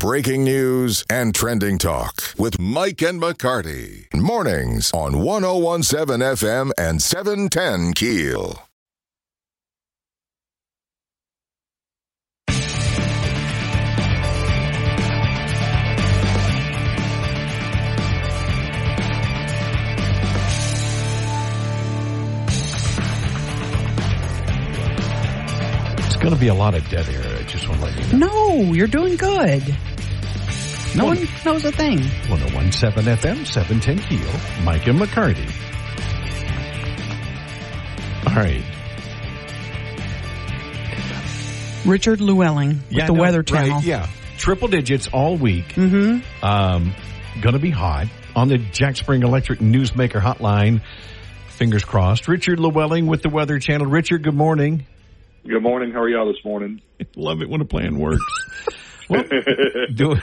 breaking news and trending talk with Mike and McCarty. Mornings on 1017 FM and 710 Keel. It's going to be a lot of dead air. I just want to let you know. No, you're doing good. No Well- one knows a thing. 1017 FM, 710 Keel, Mike and McCarty. All right. Richard Llewellyn with the no, Weather right, Channel. yeah. Triple digits all week. Mm-hmm. Um, going to be hot on the Jack Spring Electric Newsmaker hotline. Fingers crossed. Richard Llewellyn with the Weather Channel. Richard, good morning. Good morning. How are y'all this morning? Love it when a plan works. Well, do,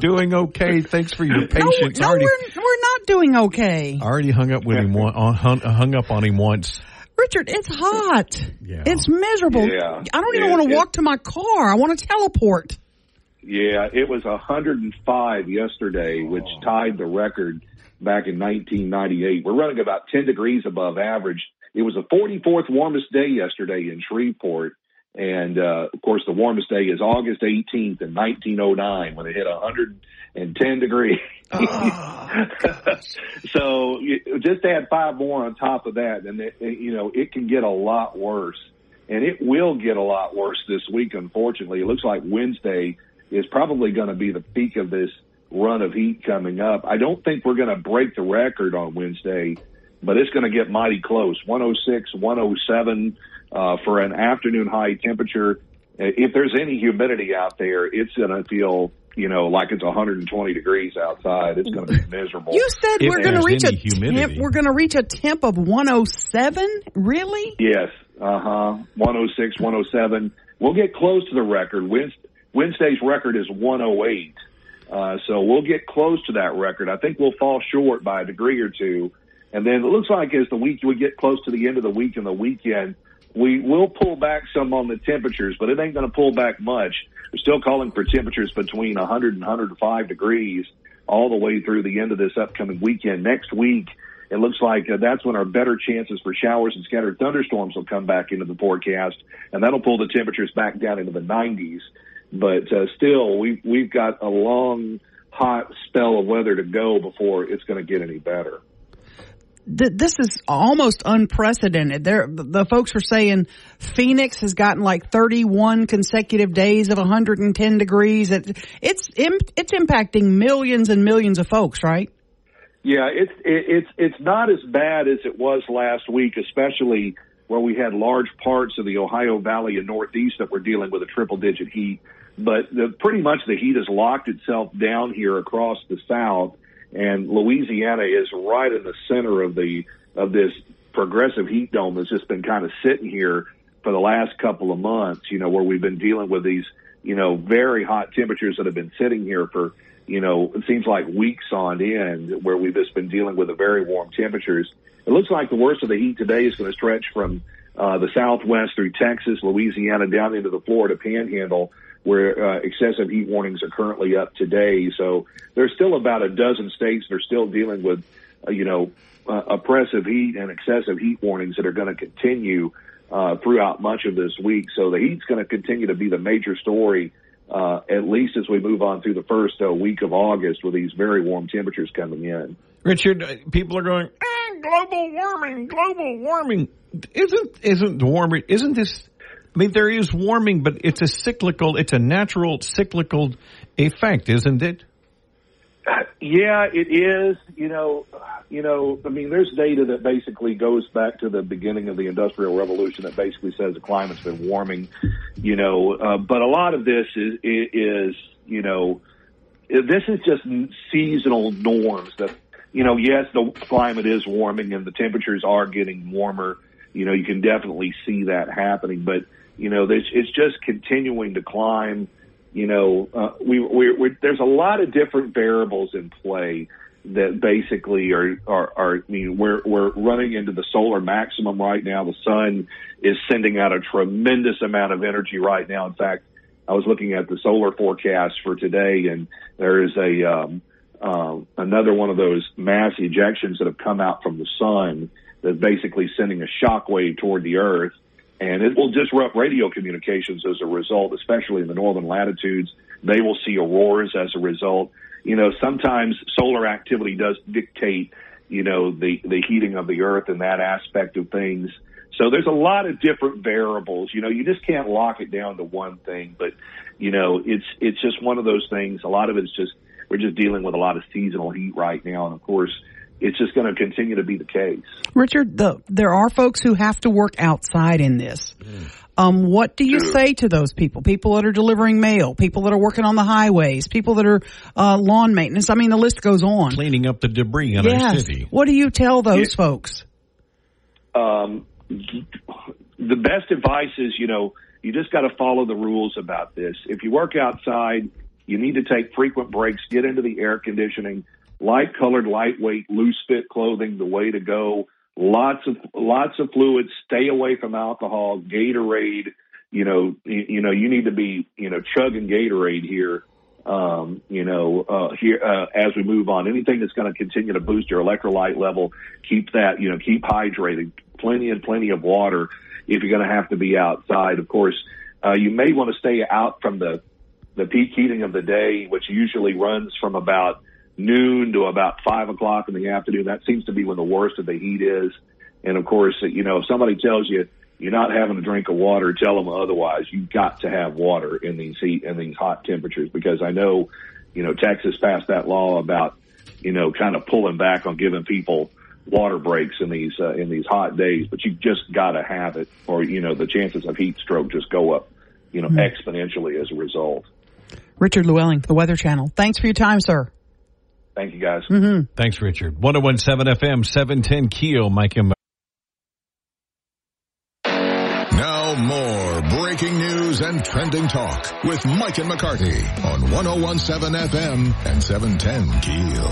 doing okay. Thanks for your patience. no already, we're, we're not doing okay. I already hung up with him one, on- hung, hung up on him once. Richard, it's hot. Yeah. It's miserable. Yeah. I don't even It- want to it- walk to my car. I want to teleport. Yeah, it was 105 yesterday, which oh. tied the record back in 1998. We're running about 10 degrees above average. It was the 44th warmest day yesterday in Shreveport. And, uh, of course, the warmest day is August 18th in 1909 when it hit 110 degrees. so you, just add five more on top of that, and it, it- you know it can get a lot worse, and it will get a lot worse this week. Unfortunately, it looks like Wednesday is probably going to be the peak of this run of heat coming up. I don't think we're going to break the record on Wednesday, but it's going to get mighty close 106, 107 uh, for an afternoon high temperature. Uh, If there's any humidity out there, it's going to feel, you know, like it's 120 degrees outside. It's going to be miserable. You said If we're going to reach a humidity. temp. We're going to reach a temp of 107. Really? Yes. Uh huh. 106, 107. We'll get close to the record. Wednesday's record is 108. Uh, so we'll get close to that record. I think we'll fall short by a degree or two. And then it looks like as the week, we get close to the end of the week and the weekend, we will pull back some on the temperatures, but it ain't going to pull back much. We're still calling for temperatures between 100 and 105 degrees all the way through the end of this upcoming weekend. Next week, it looks like uh, that's when our better chances for showers and scattered thunderstorms will come back into the forecast, and that'll pull the temperatures back down into the 90s. But uh, still, we we've got a long, hot spell of weather to go before it's going to get any better. Th- This is almost unprecedented. There, the folks were saying Phoenix has gotten like 31 consecutive days of 110 degrees. It, it's it's impacting millions and millions of folks, right? Yeah, it's it, it's it's not as bad as it was last week, especially where we had large parts of the Ohio Valley and Northeast that were dealing with a triple digit heat. But the, pretty much the heat has locked itself down here across the South, and Louisiana is right in the center of the of this progressive heat dome that's just been kind of sitting here for the last couple of months. You know, where we've been dealing with these you know very hot temperatures that have been sitting here for you know, it seems like weeks on end where we've just been dealing with the very warm temperatures. It looks like the worst of the heat today is going to stretch from uh, the southwest through Texas, Louisiana, down into the Florida panhandle where uh, excessive heat warnings are currently up today. So there's still about a dozen states that are still dealing with, uh, you know, uh, oppressive heat and excessive heat warnings that are going to continue uh, throughout much of this week. So the heat's going to continue to be the major story uh, at least as we move on through the first uh, week of August with these very warm temperatures coming in. Richard, people are going, ah, global warming, global warming. Isn't, isn't warming, isn't this, I mean, there is warming, but it's a cyclical, it's a natural cyclical effect, isn't it? Yeah, it is. You know, you know. I mean, there's data that basically goes back to the beginning of the Industrial Revolution that basically says the climate's been warming. You know, uh, but a lot of this is is you know, this is just seasonal norms that you know. Yes, the climate is warming and the temperatures are getting warmer. You know, you can definitely see that happening, but you know, it's just continuing to climb you know, uh, we, we, we, there's a lot of different variables in play that basically are, are, are, I mean, we're, we're running into the solar maximum right now. The sun is sending out a tremendous amount of energy right now. In fact, I was looking at the solar forecast for today, and there is a um, uh, another one of those mass ejections that have come out from the sun that's basically sending a shock wave toward the Earth, and it will disrupt radio communications as a result, especially in the northern latitudes. They will see auroras as a result. You know, sometimes solar activity does dictate, you know, the the heating of the Earth and that aspect of things. So there's a lot of different variables. You know, you just can't lock it down to one thing, but you know, it's it's just one of those things. A lot of it's just we're just dealing with a lot of seasonal heat right now, and of course, it's just going to continue to be the case. Richard, the, there are folks who have to work outside in this. Um, what do you say to those people? People that are delivering mail, people that are working on the highways, people that are uh, lawn maintenance. I mean, the list goes on. Cleaning up the debris in our city. What do you tell those folks? um, the best advice is, you know, you just got to follow the rules about this. If you work outside, you need to take frequent breaks, get into the air conditioning, light colored, lightweight, loose fit clothing, the way to go. Lots of, lots of fluids, stay away from alcohol, Gatorade, you know, you, you know, you need to be, you know, chugging Gatorade here. Um, you know, uh, here, uh, as we move on, anything that's going to continue to boost your electrolyte level, keep that, you know, keep hydrated, plenty and plenty of water if you're going to have to be outside. Of course, uh, you may want to stay out from the, the peak heating of the day, which usually runs from about noon to about five o'clock in the afternoon. That seems to be when the worst of the heat is. And of course, you know, if somebody tells you you're not having a drink of water, tell them otherwise. You've got to have water in these heat in these hot temperatures because I know, you know, Texas passed that law about, you know, kind of pulling back on giving people water breaks in these uh, in these hot days. But you just got to have it, or you know, the chances of heat stroke just go up, you know, exponentially as a result. Richard Llewellyn, the Weather Channel. Thanks for your time, sir. Thank you, guys. Thanks, Richard. 1017 FM, 710 Keel, Mike and Now more breaking news and trending talk with Mike and McCarty on 1017 FM and 710 Keel.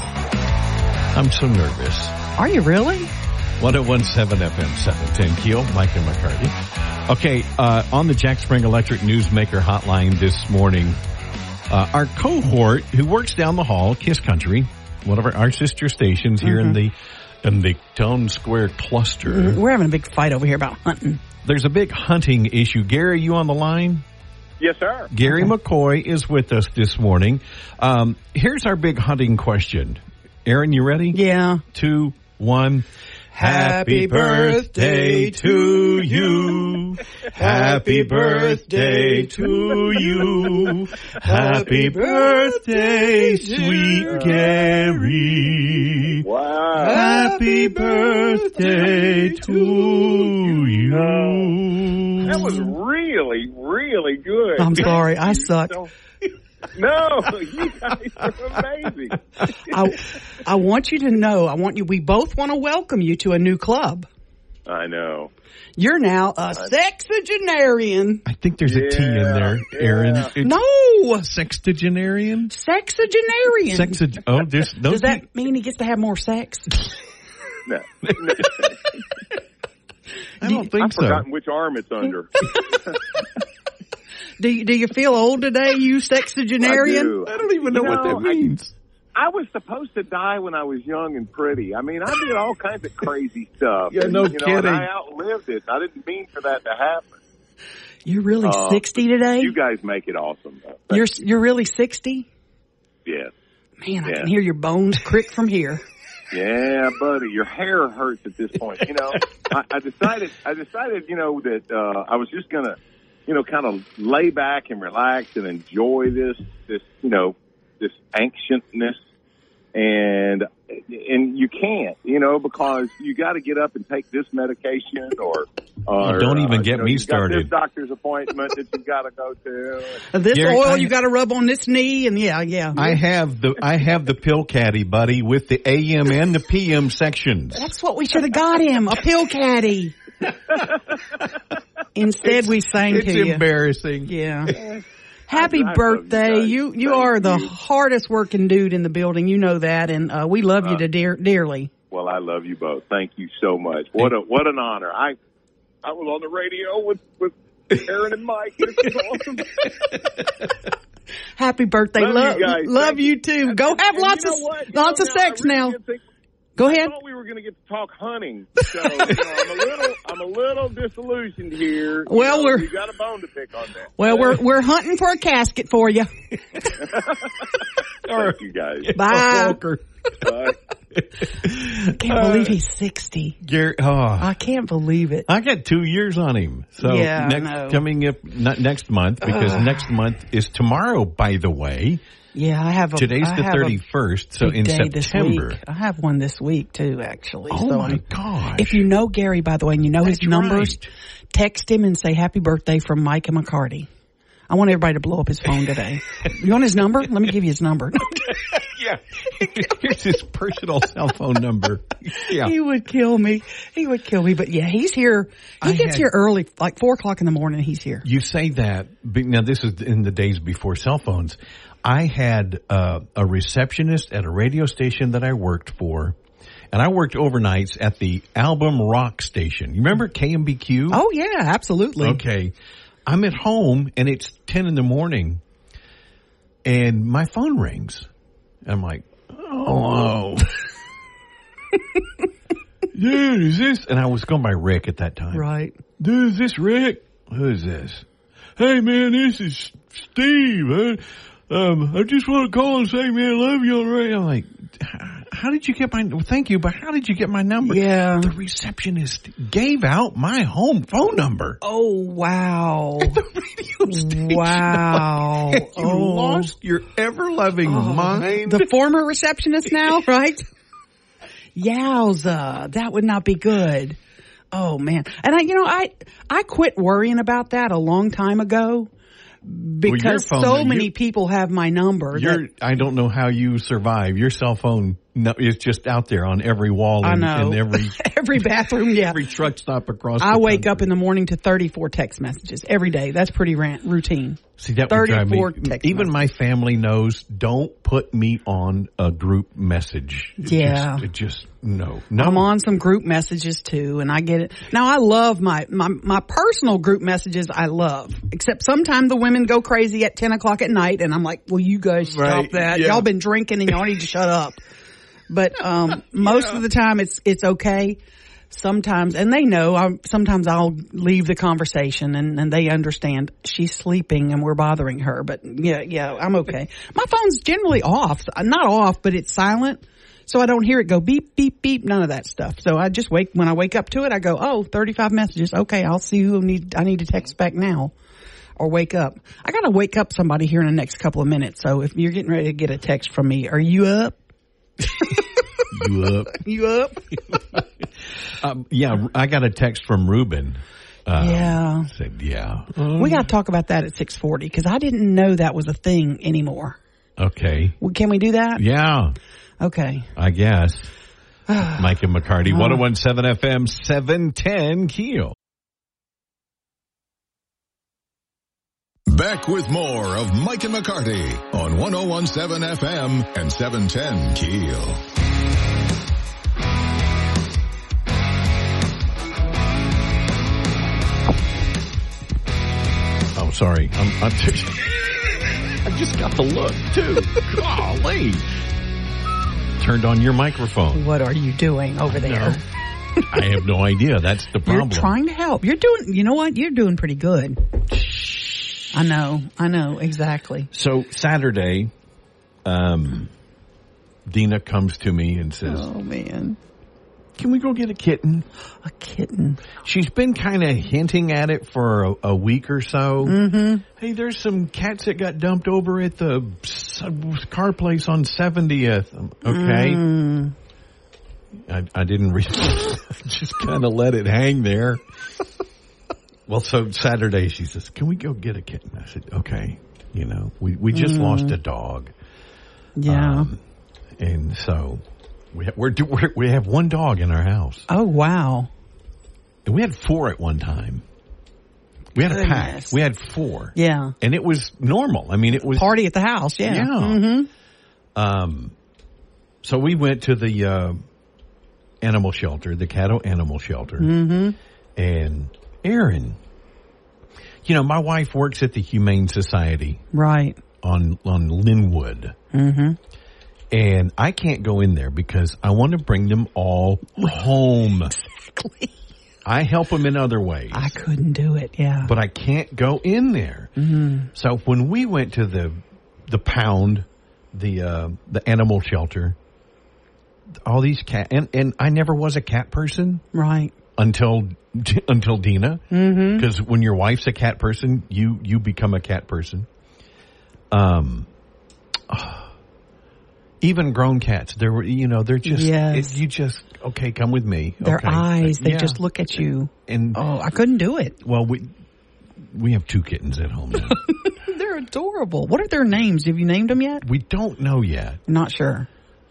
I'm so nervous. Are you really? 1017 FM 710 Keel, Mike and McCarty. Okay, uh, on the Jack Spring Electric Newsmaker hotline this morning, uh, our cohort who works down the hall, Kiss Country, one of our, our sister stations here in the in the Townsquare cluster. We're having a big fight over here about hunting. There's a big hunting issue. Gary, you on the line? Yes, sir. Gary McCoy is with us this morning. Um, here's our big hunting question. Aaron, you ready? Yeah. two, one. Happy birthday to you. Happy birthday to you. Happy birthday, sweet Gary. Wow. Happy birthday to you. That was really, really good. I'm sorry, I suck. So- no, you guys are amazing. I, I want you to know, I want you, we both want to welcome you to a new club. I know. You're now a sexagenarian. I think there's a T in there, Aaron. yeah. No! sextagenarian? Sexagenarian. Sexag- oh, there's those Does that mean he gets to have more sex? No. I don't think I've so. forgotten which arm it's under. Do you, do you feel old today, you sexagenarian? I do. I don't even know You what that know, I- means. I was supposed to die when I was young and pretty. I mean, I did all kinds of crazy stuff. Yeah, no you know, kidding. And I outlived it. I didn't mean for that to happen. You're really Uh, 60 today? You guys make it awesome. Though. You're, you're really 60? Yes. Man, I Yeah. can hear your bones crick from here. Yeah, buddy, your hair hurts at this point. You know, I, I decided, I decided, you know, that uh, I was just gonna, you know, kind of lay back and relax and enjoy this, this, you know, this ancientness, and and you can't, you know, because you got to get up and take this medication, or, or Oh, don't even uh, get you know, me started. This doctor's appointment that you got to go to. This Gary, oil I- you got to rub on this knee, and yeah, yeah. I have the I have the pill caddy, buddy, with the AM and the PM sections. That's what we should have got him, a pill caddy. Instead, we sang It's to you. It's embarrassing. Yeah. Happy birthday. You you Thank are the you. hardest working dude in the building. You know that and uh, we love you to dear, dearly. Well, I love you both. Thank you so much. What a what an honor. I I was on the radio with with Aaron and Mike. This is awesome. Happy birthday. Love Love, you love you too. Go have lots of lots of sex now. Think- Go I ahead. thought we were going to get to talk hunting, so you know, I'm a little, I'm a little disillusioned here. You Well, know, we're- you got a bone to pick on that. Well, we're we're hunting for a casket for you. Thank you guys. Bye. Walker. Bye. Can't believe uh, he's sixty. Gary, oh, I can't believe it. I got two years on him. So Yeah, I next, know. coming up not next month because next month is tomorrow. By the way, Yeah, I have a today's I the thirty first. So in September. I have one this week too, actually. Oh So my I'm- gosh! If you know Gary, by the way, and you know his numbers, right. text him and say happy birthday from Mike and McCarty. I want everybody to blow up his phone today. you want his number? Let me give you his number. yeah, here's his personal cell phone number. Yeah, He would kill me. He would kill me. But yeah, he's here. He I gets had- here early, like four o'clock in the morning. He's here. You say that, now this is in the days before cell phones. I had uh, a receptionist at a radio station that I worked for, and I worked overnights at the Album Rock station. You remember KMBQ? Oh yeah, absolutely. Okay. I'm at home and it's 10 in the morning and my phone rings. I'm like, oh, dude, is this? And I was going by Rick at that time. Right. Dude, is this Rick? Who is this? Hey man, this is Steve. Um, I just want to call and say, man, I love you on the radio. I'm like, how did you get my, well, thank you, but how did you get my number? Yeah. The receptionist gave out my home phone number. Oh wow. the radio station. Wow. you Oh. lost your ever loving mind. The former receptionist now, right? Yowza, that would not be good. Oh man. And I, you know, I, I quit worrying about that a long time ago because phone, so you- many people have my number. That- I don't know how you survive. Your cell phone no, it's just out there on every wall I and, know. and every every bathroom, yeah. every truck stop across. I wake country. up in the morning to 34 text messages every day. That's pretty ran- routine. See that would drive me. 34 text Even my family knows. Don't put me on a group message. It Yeah. just, it just no, no. I'm on some group messages too, and I get it. Now I love my, my, my personal group messages I love, except sometimes the women go crazy at 10 o'clock at night and I'm like, well, you guys stop Right, that. yeah. Y'all been drinking and y'all need to shut up. But, um, most of the time it's, it's okay. Sometimes, and they know, I, sometimes I'll leave the conversation and, and they understand she's sleeping and we're bothering her. But yeah, yeah, I'm okay. My phone's generally off. Not off, but it's silent. So I don't hear it go beep, beep, beep, none of that stuff. So I just wake, when I wake up to it, I go, oh, 35 messages. Okay, I'll see who need, I need to text back now or wake up. I gotta wake up somebody here in the next couple of minutes. So if you're getting ready to get a text from me, are you up? you up. You up? Um, yeah, I got a text from Ruben. Um, yeah. Said, yeah. We gotta talk about that at 640 because I didn't know that was a thing anymore. Okay. Well, Can we do that? Yeah, Okay. I guess. Mike and McCarty, 1017 FM, 710 Keel. Back with more of Mike and McCarty on 1017 FM and 710 Keel. Oh, sorry. I'm, I'm I just got the look, too. Golly. Turned on your microphone. What are you doing over there? I have no idea. That's the You're problem. trying to help. You're doing, you know what? You're doing pretty good. I know. I know. Exactly. so Saturday, um, Dina comes to me and says, Oh man. can we go get a kitten? A kitten. She's been kind of hinting at it for a, a week or so. Mm-hmm. Hey, there's some cats that got dumped over at the car place on 70th. Okay. I, I didn't read just kind of let it hang there. Well, so Saturday she says, can we go get a kitten? I said, okay. You know, we, we just lost a dog. Yeah. Um, and so we, ha- we're, do- we're, we have one dog in our house. oh wow. And we had four at one time. We had a pack. We had four. Yeah. And it was normal. I mean, it was. Party at the house. Yeah. Yeah. Mm-hmm. Um, so we went to the uh, animal shelter, the Caddo Animal Shelter. Mm-hmm. And Aaron, You know, my wife works at the Humane Society Right. on on Linwood. Mm-hmm. And I can't go in there because I want to bring them all home. Exactly. I help them in other ways. I couldn't do it. Yeah. but I can't go in there. Mm-hmm. So when we went to the the pound, the uh, the animal shelter, all these cat and and I never was a cat person right. until until Dina, because when your wife's a cat person, you you become a cat person. Um. Even grown cats, there were, you know, they're just, Yes. it, you just, okay, come with me. Their okay. eyes, they Yeah. just look at you. And, Oh, I couldn't do it. well, we, we have two kittens at home now. They're adorable. What are their names? Have you named them yet? We don't know yet. Not sure.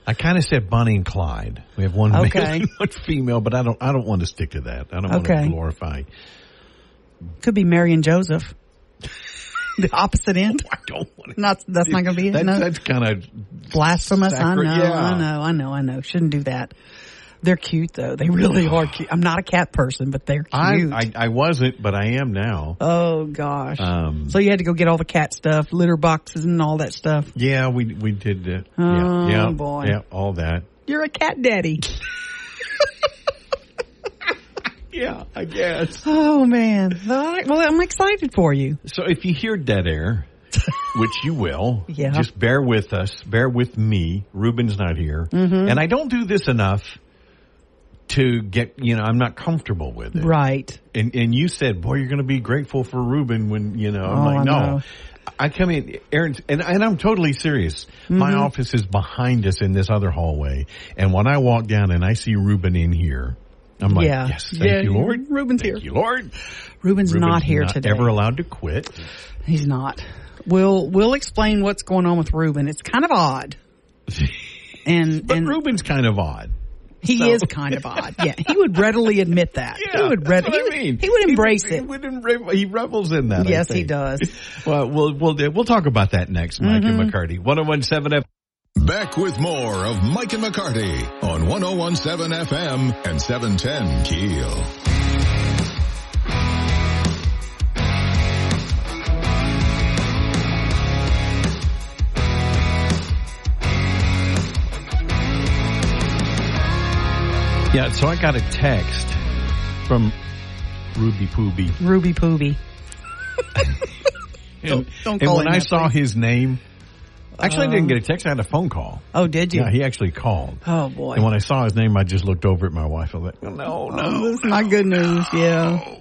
I kind of said Bonnie and Clyde. We have one Okay. male and one female, but I don't. I don't want to stick to that. I don't want to glorify. Could be Mary and Joseph. the opposite end. I don't want to. Not that's not going to be it. That's, no. that's kind of blasphemous. I know. Yeah. I know. I know. I know. Shouldn't do that. They're cute though. They really are cute. I'm not a cat person, but they're cute. I I wasn't, but I am now. oh gosh. Um, so you had to go get all the cat stuff, litter boxes, and all that stuff. yeah, we we did. Uh, Oh, yeah, yeah, boy. yeah, all that. You're a cat daddy. Yeah, I guess. Oh man. Right. Well, I'm excited for you. So if you hear dead air, which you will, Yeah. just bear with us. Bear with me. Ruben's not here, Mm-hmm. and I don't do this enough to get. You know, I'm not comfortable with it. Right. And and you said, boy, you're going to be grateful for Ruben when you know. I'm Oh, like, no. I come in, Aaron, and, and I'm totally serious. My Mm-hmm. office is behind us in this other hallway, and when I walk down and I see Ruben in here, I'm like, Yeah. yes, thank Yeah, you, Lord. Ruben's thank here. you, Lord. Ruben's, Ruben's not here today. Ever allowed to quit? He's not. We'll we'll explain what's going on with Ruben. It's kind of odd. And But and Ruben's kind of odd. He so- is kind of odd. Yeah, he would readily admit that. he would read, that's he, what would, I mean. he would embrace he, it. He, would embra- he revels in that. Yes, he does. Well, we'll we'll we'll talk about that next, Mike Mm-hmm. and McCarty. One zero one seven F. Back with more of Mike and McCarty on 1017 FM and 710 Keel. Yeah, so I got a text from Ruby Pooby. Ruby Pooby. And, don't and call when him I that, saw please. his name, actually I didn't get a text. I had a phone call. Oh, did you? Yeah, he actually called. oh boy. And when I saw his name, I just looked over at my wife. I was like, oh, no, no. Oh, this is not good news. Yeah.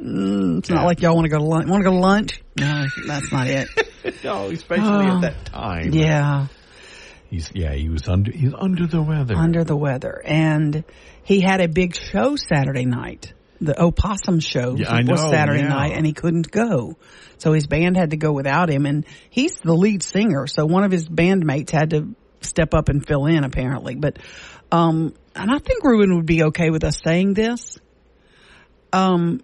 Mm, it's not like y'all want to go to lunch. Want to go to lunch? No, that's not it. no, especially Oh. at that time. Yeah. He's, yeah, he was under, he's under the weather. under the weather. And he had a big show Saturday night. The Opossum show Yeah, was know, Saturday yeah. night and he couldn't go. So his band had to go without him and he's the lead singer. So one of his bandmates had to step up and fill in apparently. But, um, and I think Ruben would be okay with us saying this. Um,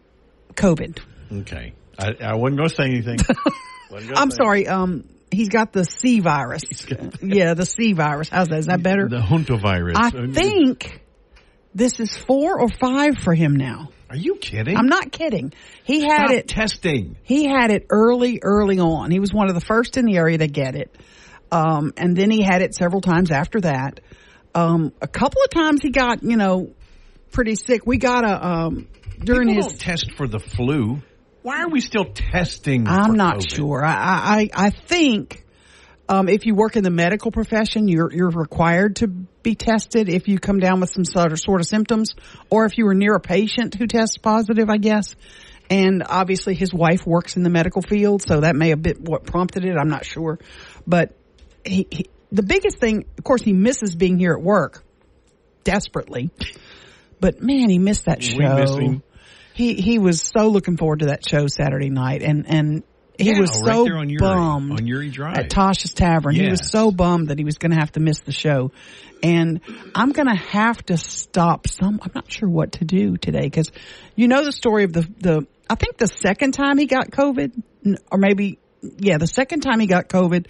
COVID. Okay. I, I wasn't going to say anything. I'm say- sorry. Um, he's got the C virus. yeah, the C virus. How's that? Is that better? The Huntovirus. I think this is four or five for him now. Are you kidding? I'm not kidding. He had Stop it. testing. He had it early, early on. He was one of the first in the area to get it. Um, and then he had it several times after that. Um, a couple of times he got, you know, pretty sick. We got a, um, during People his, don't test for the flu. Why are we still testing? I'm not COVID? sure. I, I, I think, um, if you work in the medical profession, you're, you're required to be tested if you come down with some sort of, sort of symptoms or if you were near a patient who tests positive, I guess. And obviously his wife works in the medical field, so that may have been what prompted it. I'm not sure. But he, he the biggest thing, of course, he misses being here at work desperately. But man, he missed that show. He he was so looking forward to that show Saturday night, and and he Yeah, was so there on Uri- bummed on Youree Drive. at Tasha's Tavern. He was so bummed that he was going to have to miss the show, and I'm going to have to stop. Some I'm not sure what to do today because you know the story of the the. I think the second time he got COVID, or maybe yeah, the second time he got COVID.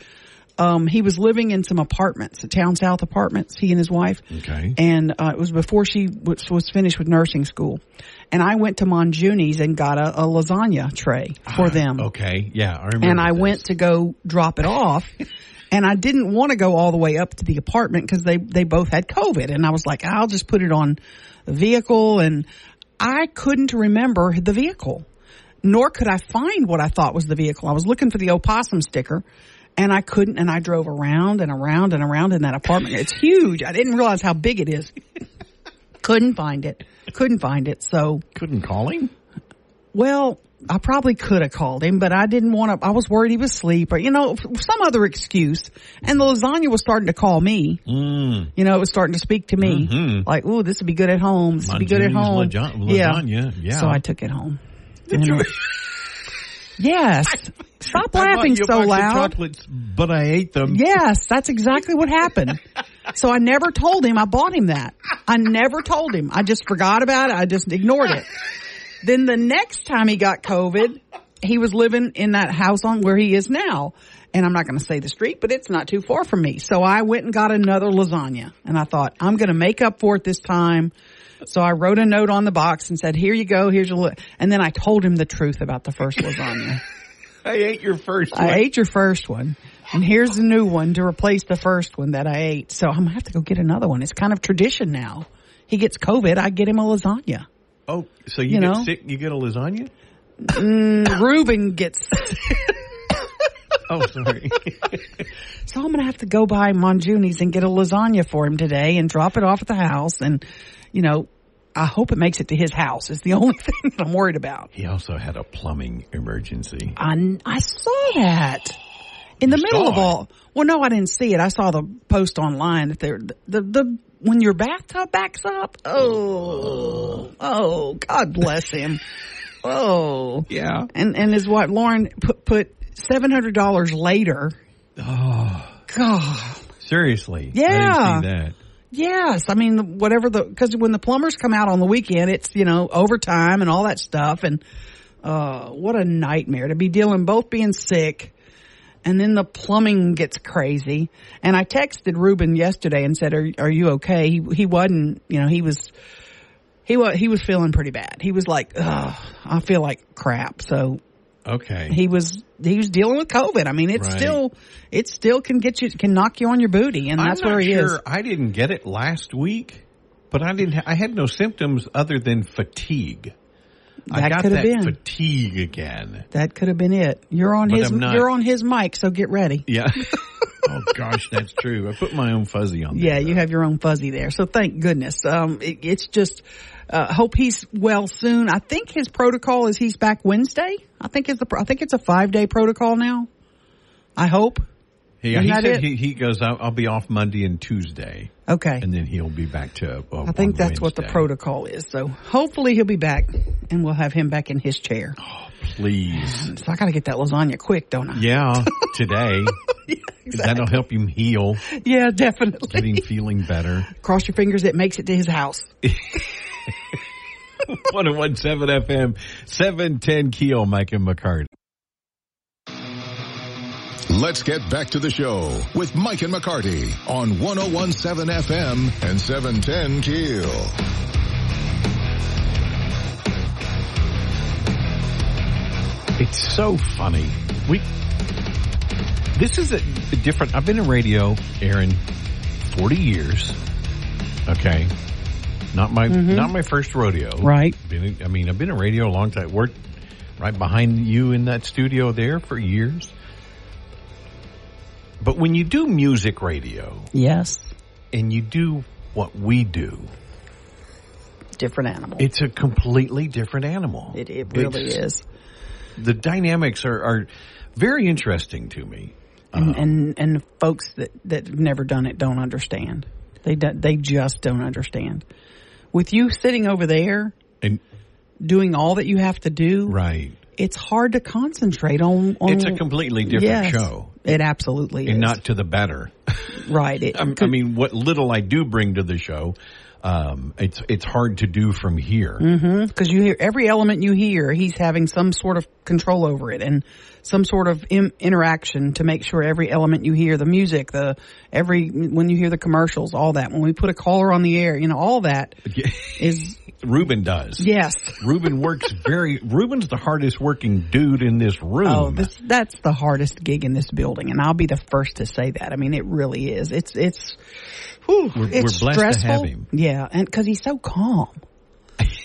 Um, he was living in some apartments, the Town South apartments, he and his wife. Okay. And uh, it was before she was, was finished with nursing school. And I went to Monjuni's and got a, a lasagna tray for uh-huh. them. Okay. Yeah. I remember. And I this. went to go drop it off. And I didn't want to go all the way up to the apartment because they, they both had COVID. And I was like, I'll just put it on the vehicle. And I couldn't remember the vehicle, nor could I find what I thought was the vehicle. I was looking for the opossum sticker and I couldn't. And I drove around and around and around in that apartment. It's huge. I didn't realize how big it is. couldn't find it. Couldn't find it. So, couldn't call him. well, I probably could have called him, but I didn't want to. I was worried he was asleep or, you know, some other excuse. And the lasagna was starting to call me. Mm. You know, it was starting to speak to me. Mhm. Like, ooh, this would be good at home. This would be good at home. lasagna, yeah. So I took it home. And- yes. Stop I laughing so loud. chocolates, but I ate them. Yes, that's exactly what happened. So I never told him I bought him that. I never told him. I just forgot about it. I just ignored it. Then the next time he got COVID, he was living in that house on where he is now. And I'm not going to say the street, but it's not too far from me. So I went and got another lasagna and I thought, I'm going to make up for it this time. So I wrote a note on the box and said, here you go. Here's your, li-. and then I told him the truth about the first lasagna. I ate your first one. I ate your first one. And here's the new one to replace the first one that I ate. So I'm gonna have to go get another one. It's kind of tradition now. He gets COVID, I get him a lasagna. Oh, so you, You get know? sick, you get a lasagna? Mm, Ruben gets, Oh, sorry. so I'm gonna have to go by Monjuni's and get a lasagna for him today and drop it off at the house. And, you know, I hope it makes it to his house. Is the only thing that I'm worried about. he also had a plumbing emergency. I, I saw that in the You middle of all. Well, no, I didn't see it. I saw the post online that they're the, the the when your bathtub backs up. Oh, oh, God bless him. Oh, Yeah. and and his wife Lauren put put seven hundred dollars later. Oh, God, seriously. Yeah. Yes. I mean, whatever the because when the plumbers come out on the weekend, it's you know overtime and all that stuff, and uh, what a nightmare to be dealing both being sick and then the plumbing gets crazy. And I texted Ruben yesterday and said, "Are are you okay?" He he wasn't. You know, he was he was he was feeling pretty bad. He was like, "Ugh, I feel like crap." So Okay. he was he was dealing with COVID. I mean, it's Right. still it still can get you can knock you on your booty, and that's where he sure. is. I didn't get it last week, but I didn't. Ha- I had no symptoms other than fatigue. I That got could have that been. fatigue again. That could have been it. You're on But his you're on his mic, so get ready. Yeah. oh gosh, that's true. I put my own fuzzy on. Yeah, there, you have your own fuzzy there. So thank goodness. Um, it, it's just, uh, hope he's well soon. I think his protocol is he's back Wednesday. I think it's a, I think it's a five day protocol now. I hope. Yeah, Isn't he said it? he, he goes. I'll, I'll be off Monday and Tuesday, Okay. and then he'll be back to. Uh, I think that's what the protocol is. So hopefully he'll be back and we'll have him back in his chair. Oh, please, So I got to get that lasagna quick, don't I? yeah, today that'll help him heal, Yeah, definitely. get him feeling better. Cross your fingers it makes it to his house. 1017 FM, 710 Keel, Mike and McCarty. Let's get back to the show with Mike and McCarty on 1017 FM and 710 Keel. It's so funny. We this is a, a different. I've been in radio, Aaron, forty years. Okay, not my mm-hmm. not my first rodeo. Right. Been in- I mean, I've been in radio a long time. Worked right behind you in that studio there for years. But when you do music radio Yes. and you do what we do, Different animal. it's a completely different animal. it, it really It's- is. The dynamics are, are very interesting to me. and um, and and folks that that have never done it don't understand. They do, they just don't understand. With you sitting over there And doing all that you have to do, right. It's hard to concentrate on. on It's a completely different Yes, show. It absolutely and is. not to the better. right. It I, I mean, what little I do bring to the show, um, it's it's hard to do from here. because you hear every element you hear, he's having some sort of control over it and some sort of Im- interaction to make sure every element you hear, the music, the every when you hear the commercials, all that. When we put a caller on the air, you know, all that is Ruben does. yes. Ruben works very. Ruben's the hardest working dude in this room. Oh, this, that's the hardest gig in this building, and I'll be the first to say that. I mean, it really is. It's it's. Whew, We're- it's we're blessed to have stressful. him. Yeah, and because he's so calm,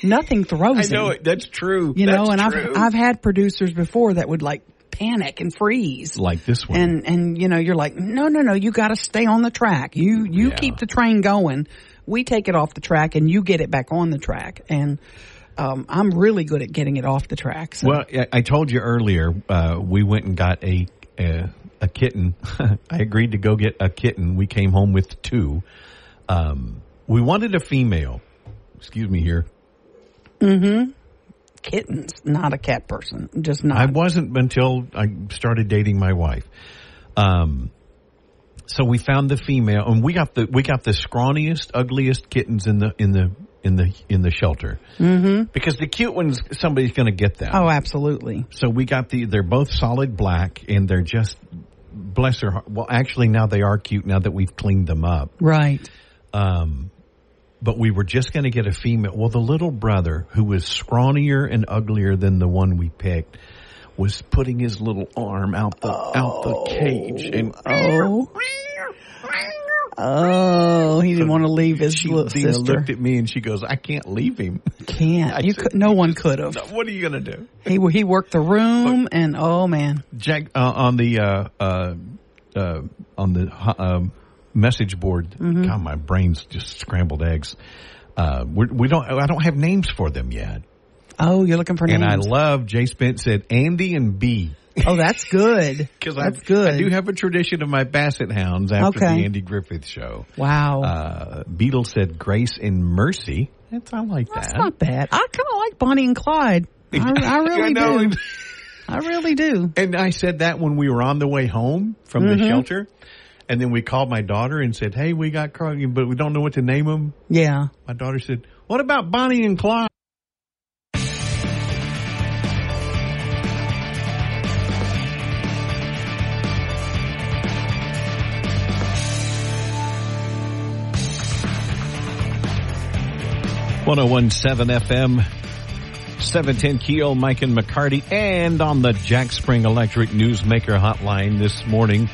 nothing throws him. I know him. it. That's true. You know, That's and true. I've I've had producers before that would like panic and freeze. like this one. And and you know, you're like, no, no, no, you got to stay on the track. You you Yeah. keep the train going. We take it off the track, and you get it back on the track. And um, I'm really good at getting it off the track. So. Well, I- I told you earlier, uh, we went and got a a, a kitten. I agreed to go get a kitten. We came home with two. Um, we wanted a female. Excuse me here. Mm-hmm. Kittens, not a cat person, just not. I wasn't until I started dating my wife. Um, so we found the female, and we got the we got the scrawniest, ugliest kittens in the in the in the in the shelter. Mm-hmm. Because the cute ones, somebody's going to get them. oh, absolutely. So we got the, they're both solid black and they're just, bless their heart. Well, actually now they are cute now that we've cleaned them up. Right. Um, but we were just going to get a female. Well, the little brother who was scrawnier and uglier than the one we picked was putting his little arm out the, out the cage and Oh. Oh, he didn't want to leave his she little Dina sister. looked at me and she goes, I can't leave him. Can't. You said- could, no one could have. what are you going to do? He he worked the room, and oh man, Jack uh, on the uh, uh, uh, on the uh, message board. Mm-hmm. God, my brain's just scrambled eggs. Uh, we're, we don't. I don't have names for them yet. oh, you're looking for names. And I love Jay Spence said Andy and B oh, that's good. because that's good. I do have a tradition of my Basset Hounds after Okay. the Andy Griffith show. wow, Uh, Beetle said Grace and Mercy. That's I like that's that. That's not bad. I kind of like Bonnie and Clyde. I, I really I do. I really do. And I said that when we were on the way home from Mm-hmm. the shelter. And then we called my daughter and said, Hey, we got Carl, but we don't know what to name them. Yeah. My daughter said, What about Bonnie and Clyde? One oh one seven FM, seven ten Keel, Mike and McCarty, and on the Jack Spring Electric Newsmaker Hotline this morning,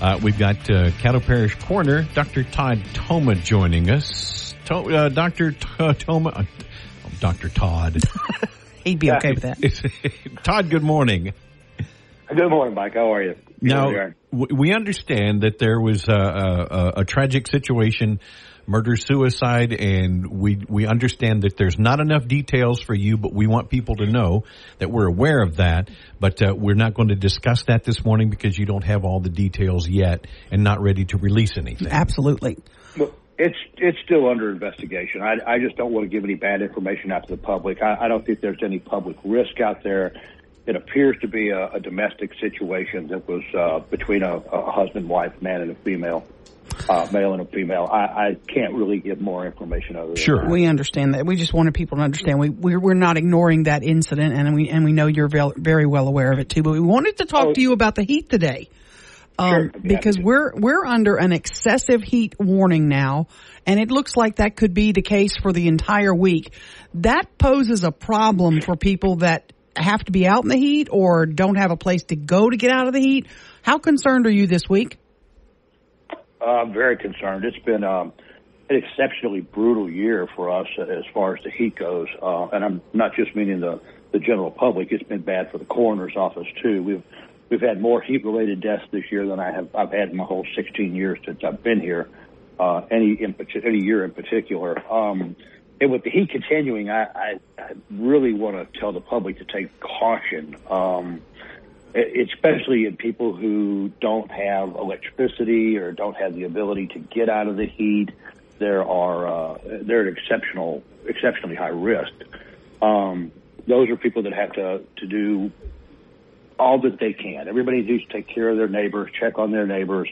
uh, we've got uh, Caddo Parish Coroner Dr. Todd Thoma joining us. To, uh, Dr. T- Thoma, uh, Dr. Todd. He'd be okay with that. Todd, good morning. Good morning, Mike. How are you? Now, Good, we understand that there was a, a, a tragic situation, murder suicide, and we we understand that there's not enough details for you, but we want people to know that we're aware of that. But uh, we're not going to discuss that this morning because you don't have all the details yet and not ready to release anything. Absolutely. Well, it's it's still under investigation. I, I just don't want to give any bad information out to the public. I, I don't think there's any public risk out there. It appears to be a, a domestic situation that was uh, between a, a husband, wife, man, and a female, uh, male and a female. I, I can't really give more information other than Sure. that. We understand that. We just wanted people to understand we we're, we're not ignoring that incident, and we and we know you're vel- very well aware of it too. But we wanted to talk Oh. to you about the heat today, um, Sure, I'd be happy because to. we're we're under an excessive heat warning now, and it looks like that could be the case for the entire week. That poses a problem for people that have to be out in the heat or don't have a place to go to get out of the heat. How concerned are you this week? I'm very concerned. It's been um, an exceptionally brutal year for us as far as the heat goes, uh, and I'm not just meaning the the general public. It's been bad for the coroner's office too. We've we've had more heat related deaths this year than I have I've had in my whole 16 years since I've been here. Uh, any in any year in particular. Um, and with the heat continuing, I, I, I really want to tell the public to take caution. Um, especially in people who don't have electricity or don't have the ability to get out of the heat. There are uh, they're at exceptional exceptionally high risk. Um, those are people that have to to do all that they can. Everybody needs to take care of their neighbors, check on their neighbors,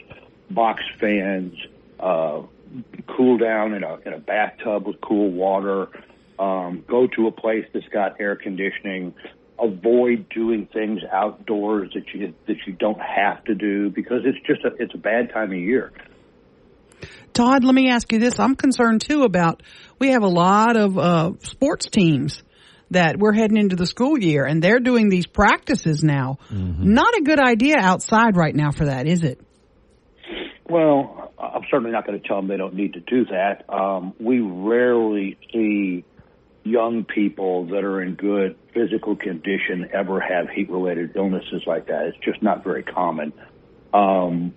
box fans, uh, cool down in a in a bathtub with cool water. Um, go to a place that's got air conditioning. Avoid doing things outdoors that you that you don't have to do because it's just a it's a bad time of year. Todd, let me ask you this. I'm concerned too about we have a lot of uh, sports teams that we're heading into the school year and they're doing these practices now. Mm-hmm. Not a good idea outside right now for that, is it? Well, I'm certainly not going to tell them they don't need to do that. Um, we rarely see young people that are in good physical condition ever have heat related illnesses like that. It's just not very common. Um,